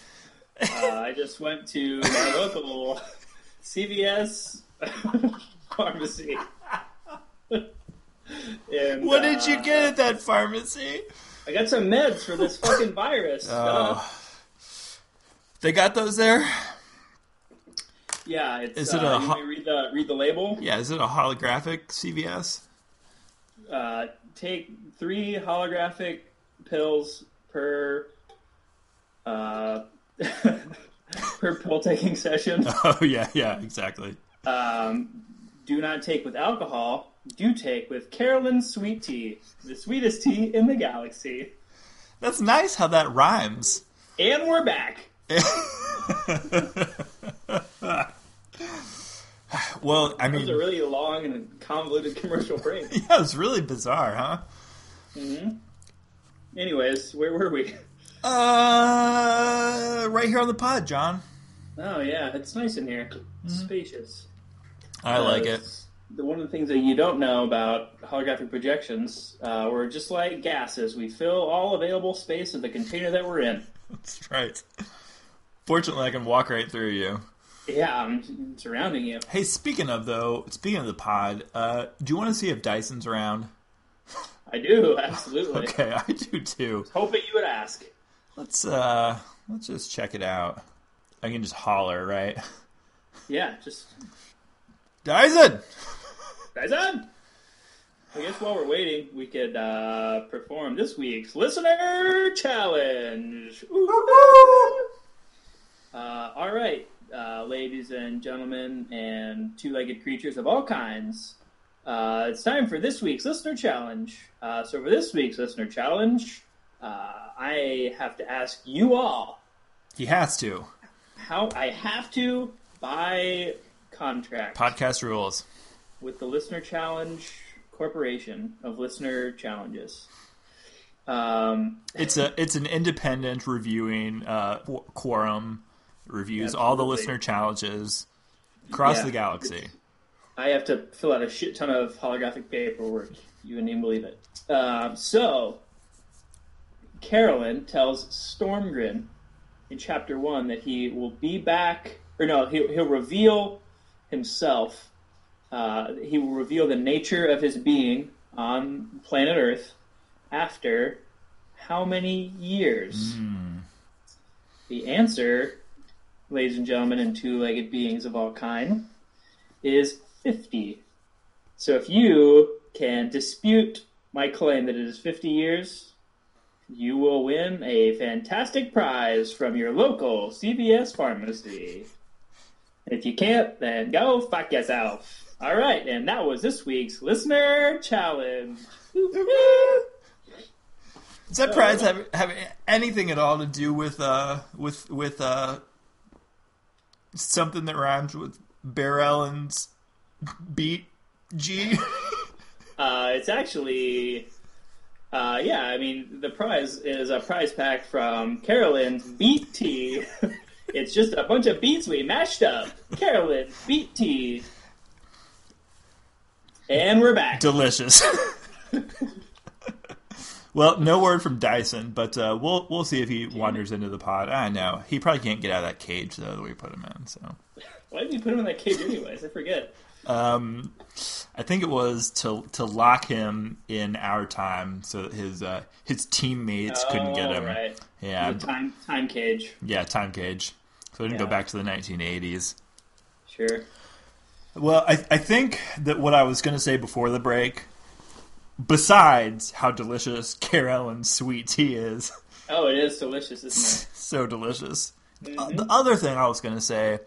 uh, I just went to my local CVS pharmacy. and, What did you uh, get at that pharmacy? I got some meds for this fucking virus. Uh, Oh. They got those there? yeah, it's. Is it uh, a ho- want me to read the read the label? Yeah, is it a holographic CVS? Uh, take three holographic pills per uh, per pill taking session. Oh yeah, yeah, exactly. Um, do not take with alcohol. Do take with Karellen's sweet tea, the sweetest tea in the galaxy. That's nice how that rhymes. And we're back. well, I mean, It was a really long and convoluted commercial break. yeah, it was really bizarre, huh? hmm Anyways, where were we? Uh, right here on the pod, John. Oh yeah, it's nice in here. It's Mm-hmm. spacious. I like Uh, it. The, one of the things that you don't know about holographic projections, uh, we're just like gases. We fill all available space of the container that we're in. That's right. Fortunately, I can walk right through you. Yeah, I'm surrounding you. Hey, speaking of though, speaking of the pod, uh, do you want to see if Dyson's around? I do, absolutely. Okay, I do too. Hoping you would ask. Let's uh, let's just check it out. I can just holler, right? Yeah, just Dyson. Guys on. I guess while we're waiting, we could uh, perform this week's listener challenge. Uh, all right, uh, ladies and gentlemen, and two-legged creatures of all kinds. Uh, it's time for this week's listener challenge. Uh, so, for this week's listener challenge, uh, I have to ask you all He has to. how I have to by contract Podcast rules. With the Listener Challenge Corporation of Listener Challenges. Um, It's a it's an independent reviewing uh, quorum reviews all the listener challenges across Yeah. the galaxy. I have to fill out a shit ton of holographic paperwork. You wouldn't even believe it. Um, so, Karellen tells Stormgren in chapter one that he will be back, or no, he'll, he'll reveal himself. Uh, he will reveal the nature of his being on planet Earth after how many years? The answer, ladies and gentlemen, and two legged beings of all kind, is 50. So if you can dispute my claim that it is 50 years, you will win a fantastic prize from your local CVS pharmacy. If you can't, then go fuck yourself. All right, and that was this week's listener challenge. Does that prize have, have anything at all to do with uh with with uh something that rhymes with Bear Ellen's beat G? Uh, it's actually, uh, yeah. I mean, the prize is a prize pack from Carolyn's Beat Tea. it's just a bunch of beats we mashed up. Carolyn Beat Tea, and we're back. Delicious. well, no word from Dyson, but uh, we'll we'll see if he wanders into the pod. I know he probably can't get out of that cage though that we put him in. So Why did we put him in that cage anyways? I forget. um, I think it was to to lock him in our time so that his uh, his teammates couldn't get Oh, him. Right. Yeah, time time cage. yeah, time cage. So we didn't go back to the 1980s. Sure. Well, I, I think that what I was going to say before the break, besides how delicious Carol and sweet tea is, Oh, it is delicious, isn't so delicious. it? Uh, Mhm. the other thing I was going to say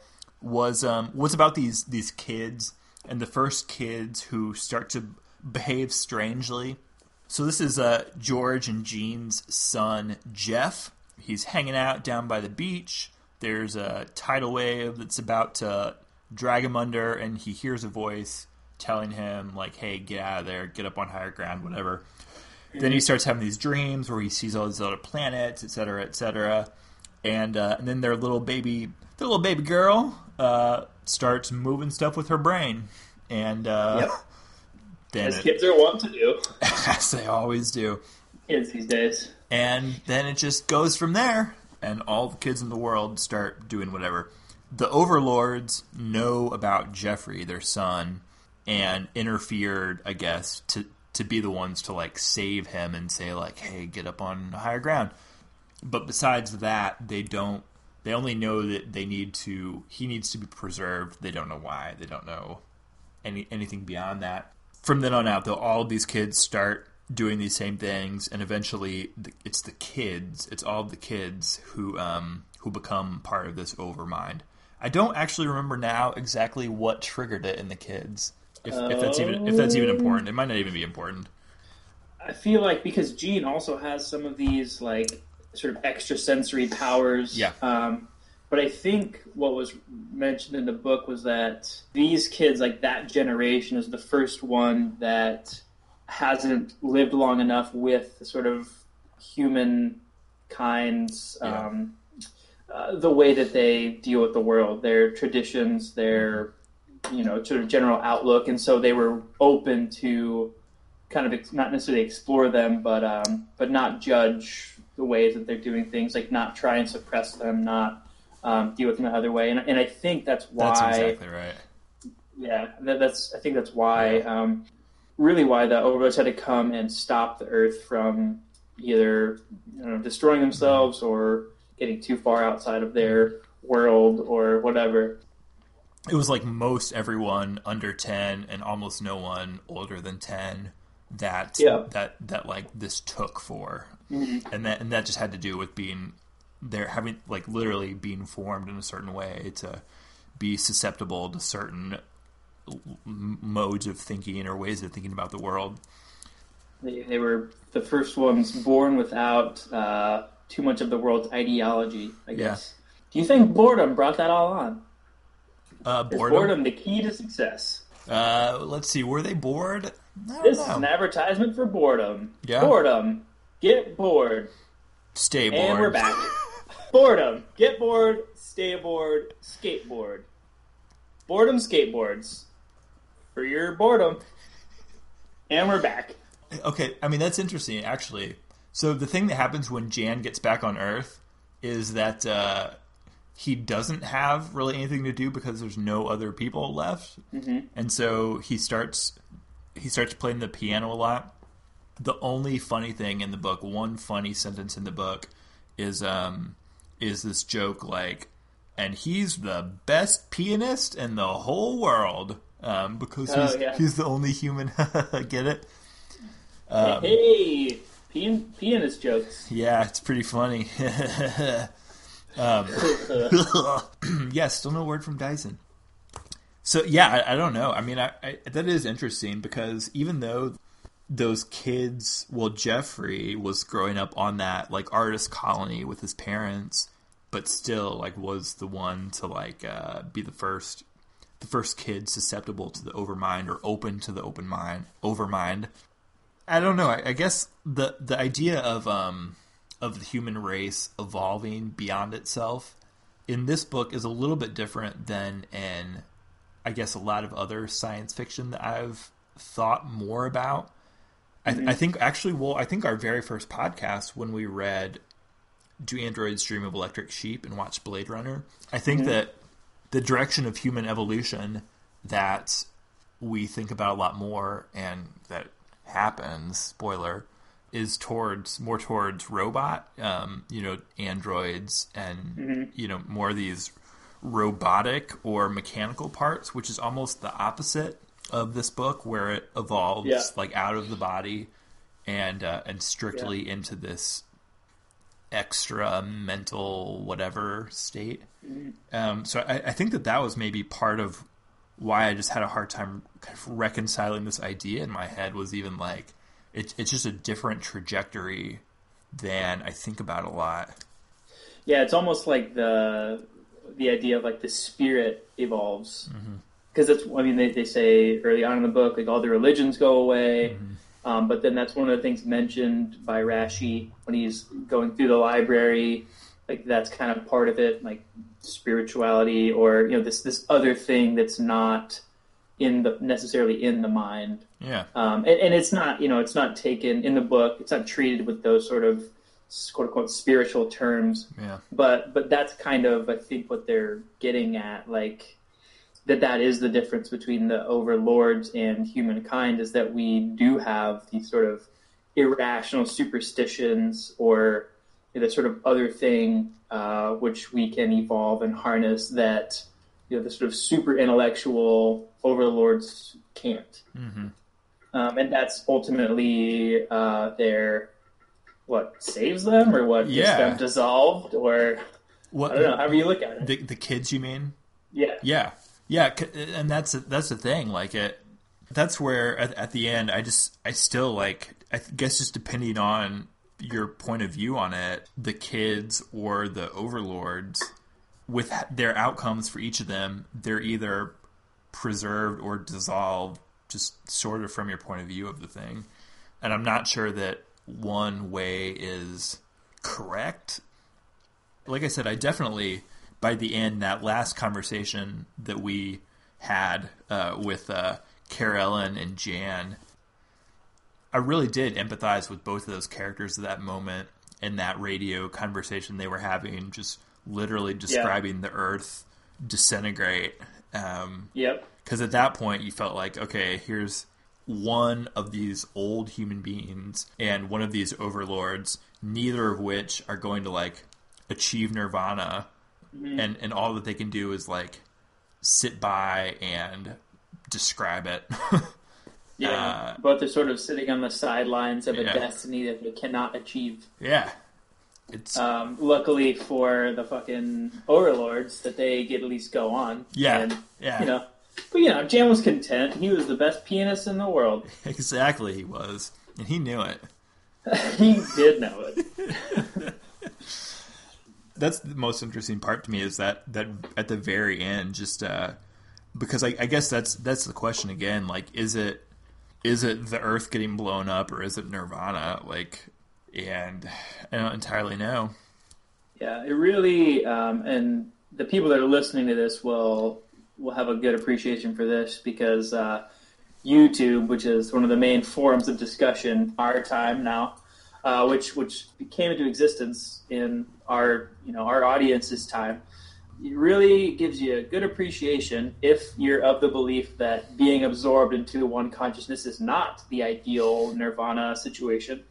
was um, was about these these kids and the first kids who start to behave strangely. So this is uh, George and Jean's son Jeff. He's hanging out down by the beach. There's a tidal wave that's about to drag him under, and he hears a voice telling him like, "Hey, get out of there, get up on higher ground, whatever." Then he starts having these dreams where he sees all these other planets, et cetera, et cetera. And, uh, and then their little baby, their little baby girl, uh, starts moving stuff with her brain, and uh, Yep. then As it, kids are wont to do. as they always do, Kids these days. and then it just goes from there, and all the kids in the world start doing whatever. The overlords know about Jeffrey, their son, and interfered, I guess, to to be the ones to like save him and say like, "Hey, get up on higher ground." But besides that, they don't. They only know that they need to. He needs to be preserved. They don't know why. They don't know any anything beyond that. From then on out, though, all of these kids start doing these same things, and eventually, it's the kids. It's all the kids who um, who become part of this overmind. I don't actually remember now exactly what triggered it in the kids. If, if that's even if that's even important, it might not even be important. I feel like because Jean also has some of these like sort of extrasensory powers. Yeah. Um, but I think what was mentioned in the book was that these kids, like that generation, is the first one that hasn't lived long enough with the sort of human kinds, um, uh, the way that they deal with the world, their traditions, their you know sort of general outlook, and so they were open to kind of ex- not necessarily explore them, but um, but not judge the ways that they're doing things, like not try and suppress them, not um, deal with them another way. And, and I think that's why, That's exactly right. yeah, that, that's I think that's why, um, really why the overlords had to come and stop the Earth from either you know, destroying themselves or getting too far outside of their world or whatever. It was like most everyone under ten and almost no one older than ten that Yeah. that that like this took for, Mhm. and that and that just had to do with being they're having like literally being formed in a certain way to be susceptible to certain modes of thinking or ways of thinking about the world. They, they were the first ones born without uh, too much of the world's ideology, I guess. Do you think boredom brought that all on? Uh, Is boredom. boredom the key to success? Uh, let's see. Were they bored? This is an advertisement for boredom. Yeah. Boredom. Get bored. Stay bored. And we're back. boredom. Get bored. Stay bored. Skateboard. Boredom skateboards. For your boredom. And we're back. Okay, I mean that's interesting actually. So the thing that happens when Jan gets back on Earth is that uh, he doesn't have really anything to do because there's no other people left, Mhm. and so he starts he starts playing the piano a lot. The only funny thing in the book, one funny sentence in the book, is um is this joke like, and he's the best pianist in the whole world um, because Oh, he's yeah. he's the only human. Get it? Um, hey, pian- pianist jokes. Yeah, it's pretty funny. um, yeah, still no word from Dyson. So yeah, I, I don't know. I mean, I, I, that is interesting because even though those kids. Well, Jeffrey was growing up on that like artist colony with his parents, but still like was the one to like uh, be the first the first kid susceptible to the overmind or open to the open mind overmind. I don't know. I, I guess the the idea of um of the human race evolving beyond itself in this book is a little bit different than in I guess a lot of other science fiction that I've thought more about. I, th- I think actually, well, I think our very first podcast when we read "Do Androids Dream of Electric Sheep" and watched Blade Runner, I think that the direction of human evolution that we think about a lot more and that happens. Spoiler is towards more towards robot, um, you know, androids and you know more of these robotic or mechanical parts, which is almost the opposite of this book, where it evolves Yeah. like out of the body and uh, and strictly into this extra mental whatever state. Um, so I, I think that that was maybe part of why I just had a hard time kind of reconciling this idea in my head. Was even like it, it's just a different trajectory than I think about a lot. Yeah, it's almost like the the idea of like the spirit evolves because that's I mean they, they say early on in the book like all the religions go away, um, but then that's one of the things mentioned by Rashi when he's going through the library. Like that's kind of part of it, like spirituality or you know this this other thing that's not in the necessarily in the mind. Yeah, Um, and, and it's not, you know, it's not taken in the book. It's not treated with those sort of quote unquote spiritual terms. yeah, But but that's kind of, I think, what they're getting at. Like that that is the difference between the overlords and humankind is that we do have these sort of irrational superstitions or the sort of other thing uh, which we can evolve and harness that you know the sort of super intellectual overlords can't hmm um, and that's ultimately uh, their what saves them or what gets them dissolved or What I don't know however you look at it. the the kids you mean? yeah, Yeah, yeah, and that's that's the thing. Like it, that's where at, at the end, I just I still like I guess just depending on your point of view on it, the kids or the overlords, with their outcomes for each of them, they're either preserved or dissolved, just sort of from your point of view of the thing. And I'm not sure that one way is correct like I said, I definitely by the end that last conversation that we had uh, with uh, Karellen and Jan, I really did empathize with both of those characters at that moment in that radio conversation they were having, just literally describing the Earth disintegrate. Um, yep, because at that point you felt like okay here's one of these old human beings and one of these overlords neither of which are going to like achieve nirvana. And and all that they can do is like sit by and describe it yeah. Uh, Both are sort of sitting on the sidelines of a Yeah. destiny that they cannot achieve. yeah it's Um, luckily for the fucking overlords, that they get at least go on. Yeah, and, yeah. You know, but you know, Jan was content. He was the best pianist in the world. exactly he was and he knew it he did know it. that's the most interesting part to me is that that at the very end just uh because I, I guess that's that's the question again like is it is it the earth getting blown up or is it nirvana? Like and i don't entirely know. Yeah, it really, um, and the people that are listening to this will will have a good appreciation for this because uh, YouTube, which is one of the main forums of discussion, our time now, uh, which which came into existence in our you know our audience's time, it really gives you a good appreciation if you're of the belief that being absorbed into one consciousness is not the ideal nirvana situation.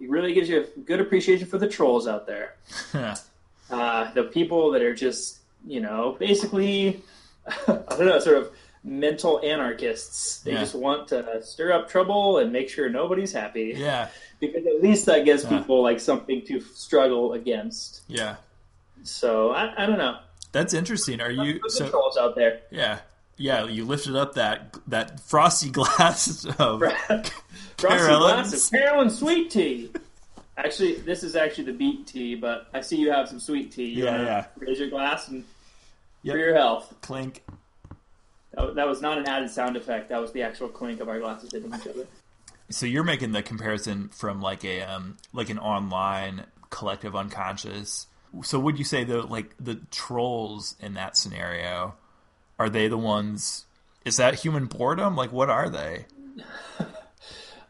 It really gives you a good appreciation for the trolls out there uh, the people that are just, you know, basically, I don't know, sort of mental anarchists. They Yeah. just want to stir up trouble and make sure nobody's happy. yeah Because at least that gives Yeah. people like something to struggle against. yeah So I, I don't know. That's interesting are you so trolls out there. yeah Yeah, you lifted up that that frosty glass of Frosty Carolyn's. glass of Carolyn sweet tea. Actually, this is actually the beet tea, but I see you have some sweet tea. You Yeah, yeah. Raise your glass and Yep. for your health. clink. That, that was not an added sound effect. That was the actual clink of our glasses hitting each other. So you're making the comparison from like a um, like an online collective unconscious. So would you say though, like the trolls in that scenario, are they the ones? Is that human boredom? Like, what are they?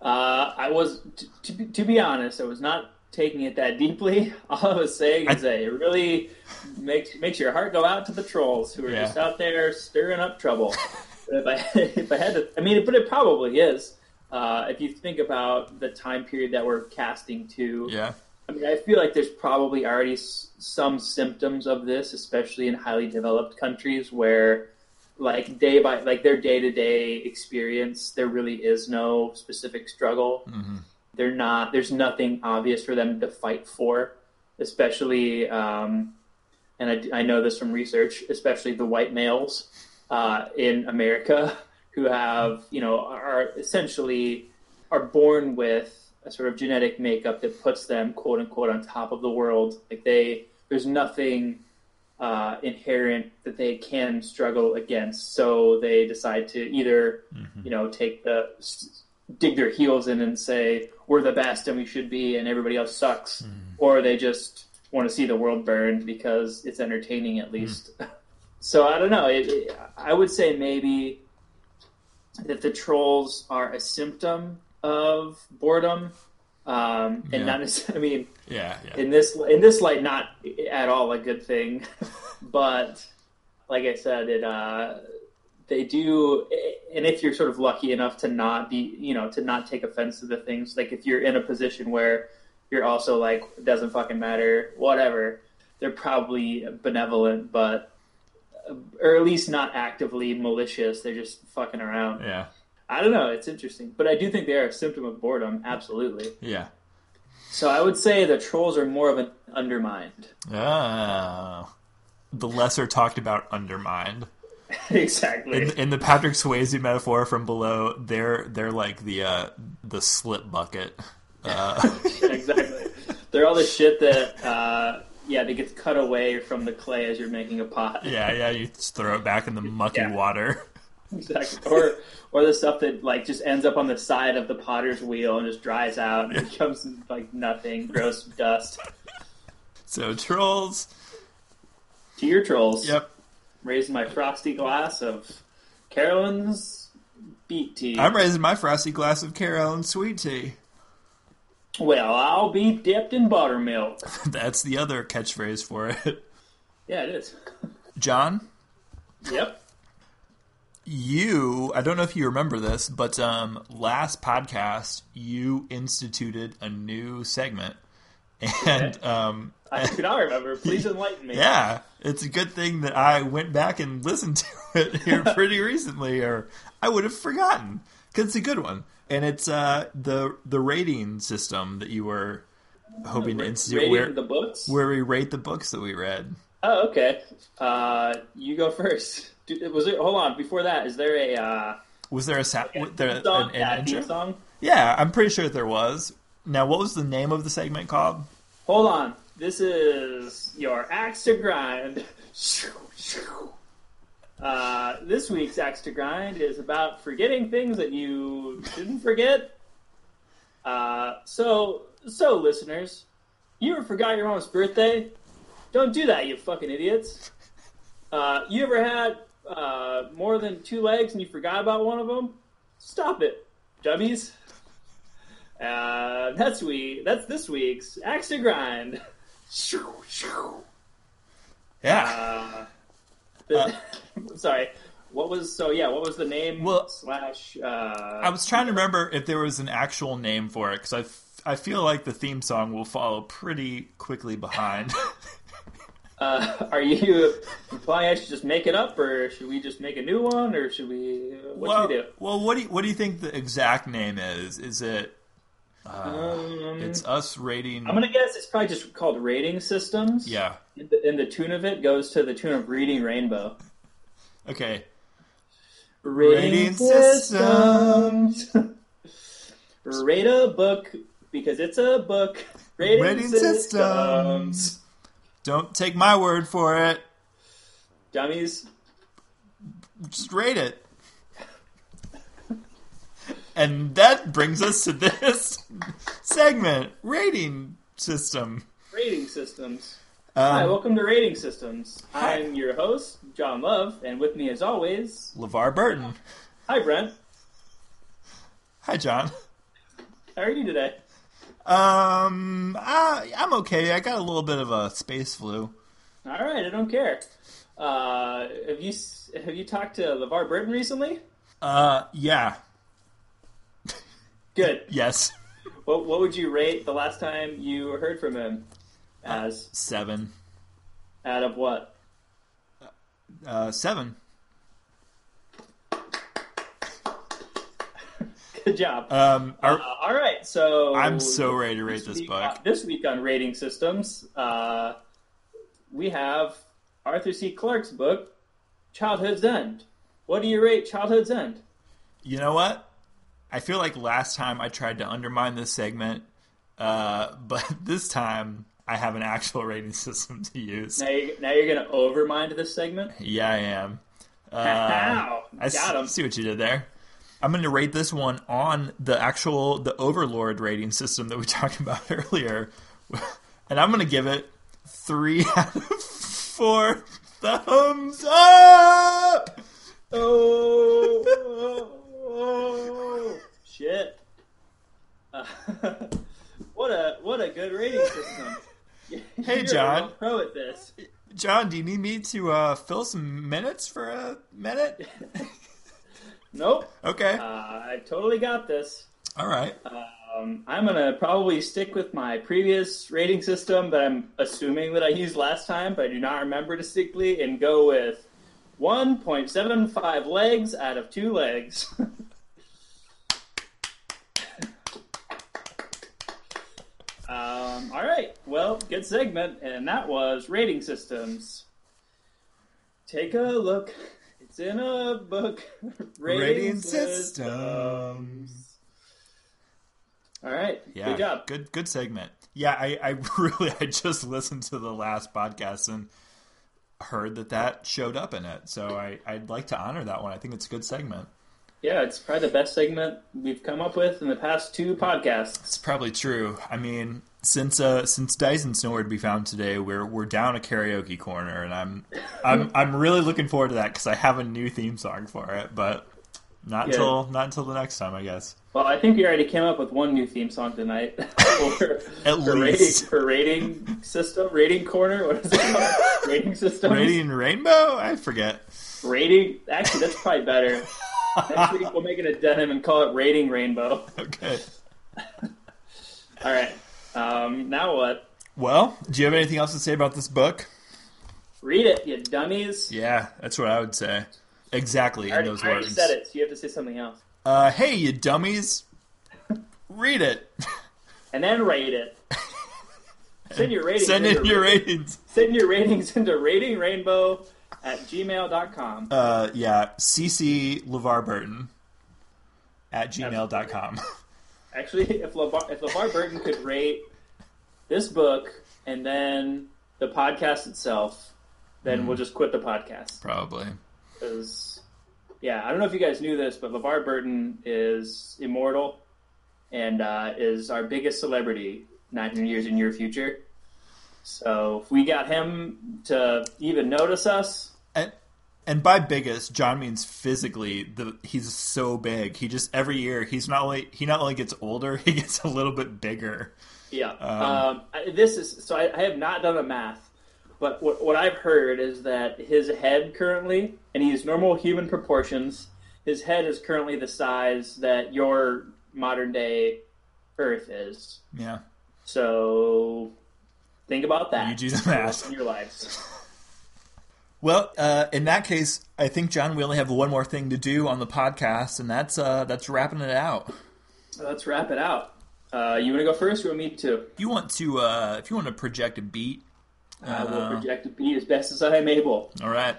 Uh, I was, t- to, be, to be honest, I was not taking it that deeply. All I was saying is that it really makes makes your heart go out to the trolls who are Yeah. just out there stirring up trouble. but if I if I had to, I mean, but it probably is. Uh, if you think about the time period that we're casting to, Yeah, I mean, I feel like there's probably already s- some symptoms of this, especially in highly developed countries where, like day by like their day to day experience, there really is no specific struggle. hmm They're not. There's nothing obvious for them to fight for, especially. Um, and I, I know this from research, especially the white males uh, in America who have, you know, are essentially are born with a sort of genetic makeup that puts them, quote unquote, on top of the world. Like they, there's nothing uh, inherent that they can struggle against. So they decide to either, mm-hmm. you know, take the dig their heels in and say we're the best and we should be, and everybody else sucks, mm-hmm. or they just want to see the world burn because it's entertaining at mm-hmm. least. So I don't know. It, it, I would say maybe that the trolls are a symptom of boredom, um, and Yeah. not necessarily. I mean, yeah, yeah. in this in this light, not at all a good thing. but like I said, it uh, they do, and if you're sort of lucky enough to not be, you know, to not take offense to the things, like if you're in a position where you're also like, it doesn't fucking matter, whatever. They're probably benevolent, but or at least not actively malicious. They're just fucking around. yeah, I don't know. It's interesting, but I do think they are a symptom of boredom. Absolutely. yeah. So I would say the trolls are more of an undermined. Oh, the lesser talked about undermined. exactly. In, in the Patrick Swayze metaphor from below, they're they're like the uh, the slip bucket. Uh, exactly. They're all the shit that, uh, yeah, that gets cut away from the clay as you're making a pot. yeah, yeah. You just throw it back in the mucky Yeah. water. Exactly. Or, or the stuff that like just ends up on the side of the potter's wheel and just dries out and becomes like nothing, gross dust. So trolls. To your trolls. Yep. Raising my frosty glass of Carolyn's beet tea. I'm raising my frosty glass of Carolyn sweet tea. well, I'll be dipped in buttermilk. That's the other catchphrase for it. Yeah, it is. John, Yep. You I don't know if you remember this, but um, last podcast you instituted a new segment, and Okay. um, I do not remember. Please enlighten me. yeah, it's a good thing that I went back and listened to it here pretty recently, or I would have forgotten because it's a good one, and it's uh, the the rating system that you were hoping to institute, rating where the books. where we rate the books that we read. Oh, okay. Uh, you go first. Was it? Hold on. Before that, is there a uh, Was there a sa- there song? an, yeah, song? Yeah, I'm pretty sure there was. Now, what was the name of the segment called? Hold on. This is your axe to grind. Uh, this week's axe to grind is about forgetting things that you shouldn't forget. Uh, so, so listeners, you ever forgot your mom's birthday? Don't do that, you fucking idiots. Uh, you ever had uh, more than two legs and you forgot about one of them? Stop it, dummies. Uh, that's we. That's this week's axe to grind. Shoo, shoo. Yeah. Uh, the- sorry. What was so? Yeah. What was the name? Well- slash. Uh, I was trying to remember if there was an actual name for it because I, f- I feel like the theme song will follow pretty quickly behind. Uh, are you implying I should just make it up, or should we just make a new one, or should we? What well, should we do? well, what do you, what do you think the exact name is? Is it? Um, It's us rating. I'm gonna guess it's probably just called rating systems. Yeah. And the, and the tune of it goes to the tune of Reading Rainbow. Okay. Rating, Rating systems. Rate a book because it's a book. Rating, Rating systems. systems. Don't take my word for it. Dummies. Just rate it. And that brings us to this segment rating system. Rating systems. Hi, Um, welcome to Rating Systems. Hi. I'm your host, John Love, and with me as always, LeVar Burton. hi Brent. Hi, John. How are you today? Um, I, I'm okay. I got a little bit of a space flu. All right, I don't care. Uh, have you s- have you talked to LeVar Burton recently? Uh, yeah. Good. Yes. What what would you rate the last time you heard from him? As Seven. out of what? Uh, seven. Good job. Um, Uh, all right, so I'm so ready to rate this book. on- this week on rating systems, uh, we have Arthur C. Clarke's book, Childhood's End. What do you rate Childhood's End? You know what? I feel like last time I tried to undermine this segment, uh, but this time I have an actual rating system to use. Now you're, now you're going to overmind this segment. Yeah, I am. Uh, Ow, I s- got him. see what you did there. I'm going to rate this one on the actual the Overlord rating system that we talked about earlier, and I'm going to give it three out of four thumbs up. Oh, oh, oh, shit! Uh, what a what a good rating system. Hey, John. pro at this. John, do you need me to uh, fill some minutes for a minute? Nope, Okay. uh, I totally got this. All right. Um, I'm gonna probably stick with my previous rating system that I'm assuming that I used last time, but I do not remember distinctly, and go with 1.75 legs out of two legs. um, all right, well, good segment, and that was rating systems. Take a look. It's in a book. Rating systems. All right. Yeah. Good job. Good good segment. Yeah, I, I really I just listened to the last podcast and heard that that showed up in it. So I I'd like to honor that one. I think it's a good segment. Yeah, it's probably the best segment we've come up with in the past two podcasts. It's probably true. I mean, since uh since Dyson's nowhere to be found today, we're we're down a karaoke corner, and I'm I'm I'm really looking forward to that because I have a new theme song for it, but not Yeah. until not until the next time, I guess. Well, I think we already came up with one new theme song tonight for, At for least. rating for rating system, rating corner. What is it called? rating system. Rating Rainbow? I forget. Rating. Actually, that's probably better. Next week we'll make it a denim and call it Rating Rainbow. Okay. All right. Um, now what? Well, do you have anything else to say about this book? Read it, you dummies. Yeah, that's what I would say. Exactly I in already, those I already words. said it, so you have to say something else. Uh, hey, you dummies, read it. And then rate it. Send your ratings. Send in your ra- ratings. Send your ratings into ratingrainbow at gmail.com. Uh, yeah, CC LeVar Burton at gmail.com. Actually, if LeVar, if LeVar Burton could rate this book and then the podcast itself, then Hmm. we'll just quit the podcast. Probably. Because, yeah, I don't know if you guys knew this, but LeVar Burton is immortal and uh, is our biggest celebrity 900 years in your future. So if we got him to even notice us, And, by biggest, John means physically. The he's so big. He just every year he's not only he not only gets older, he gets a little bit bigger. Yeah. Um, I, this is so. I, I have not done the math, but what, what I've heard is that his head currently, and he's normal human proportions. His head is currently the size that your modern day Earth is. Yeah. So think about that. You do the math. in your lives. Well, uh, in that case, I think John, we only have one more thing to do on the podcast, and that's uh, that's wrapping it out. Let's wrap it out. Uh, you want to go first? Or you want me to? If you want to, uh, if you want to project a beat, I will Uh, project a beat as best as I am able. all right.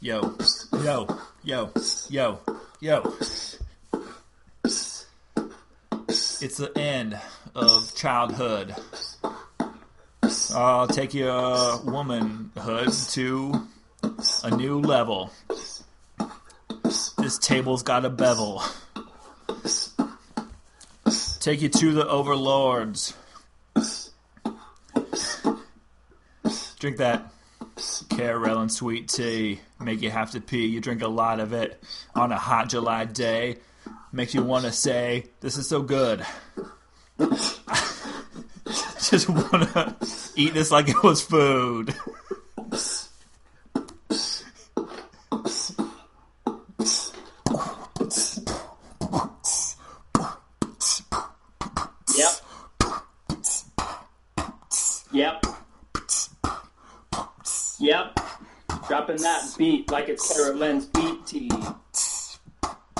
Yo, yo, yo, yo, yo. It's the end of childhood. I'll take your womanhood to a new level. This table's got a bevel. Take you to the overlords. Drink that Carell and sweet tea. Make you have to pee. You drink a lot of it on a hot July day. Makes you want to say, This is so good. Just want to eat this like it was food. Yep. Yep. Yep. Dropping that beat like it's Sarah Lynn's beat tea.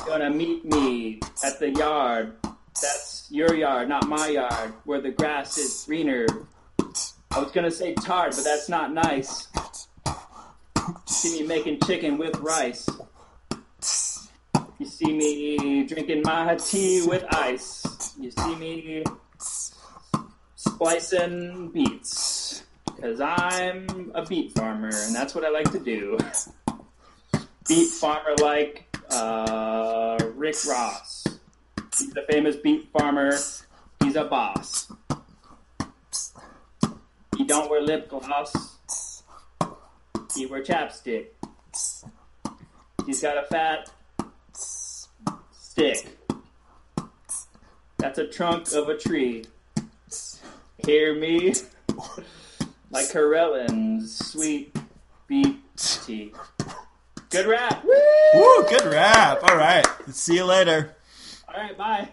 Gonna meet at the yard. That's your yard, not my yard, where the grass is greener. I was gonna say tart, but that's not nice. See me making chicken with rice. You see me drinking my tea with ice. You see me splicing beets. Because I'm a beet farmer, and that's what I like to do. Beet farmer like uh, Rick Ross. He's a famous beet farmer. He's a boss. He don't wear lip gloss. He wear chapstick. He's got a fat stick. That's a trunk of a tree. Hear me? Like Corellin's sweet beet tea. Good rap. Woo! Woo, good rap. All right. See you later. All right, bye.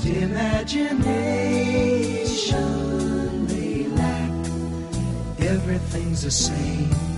Just imagination lack. Everything's the same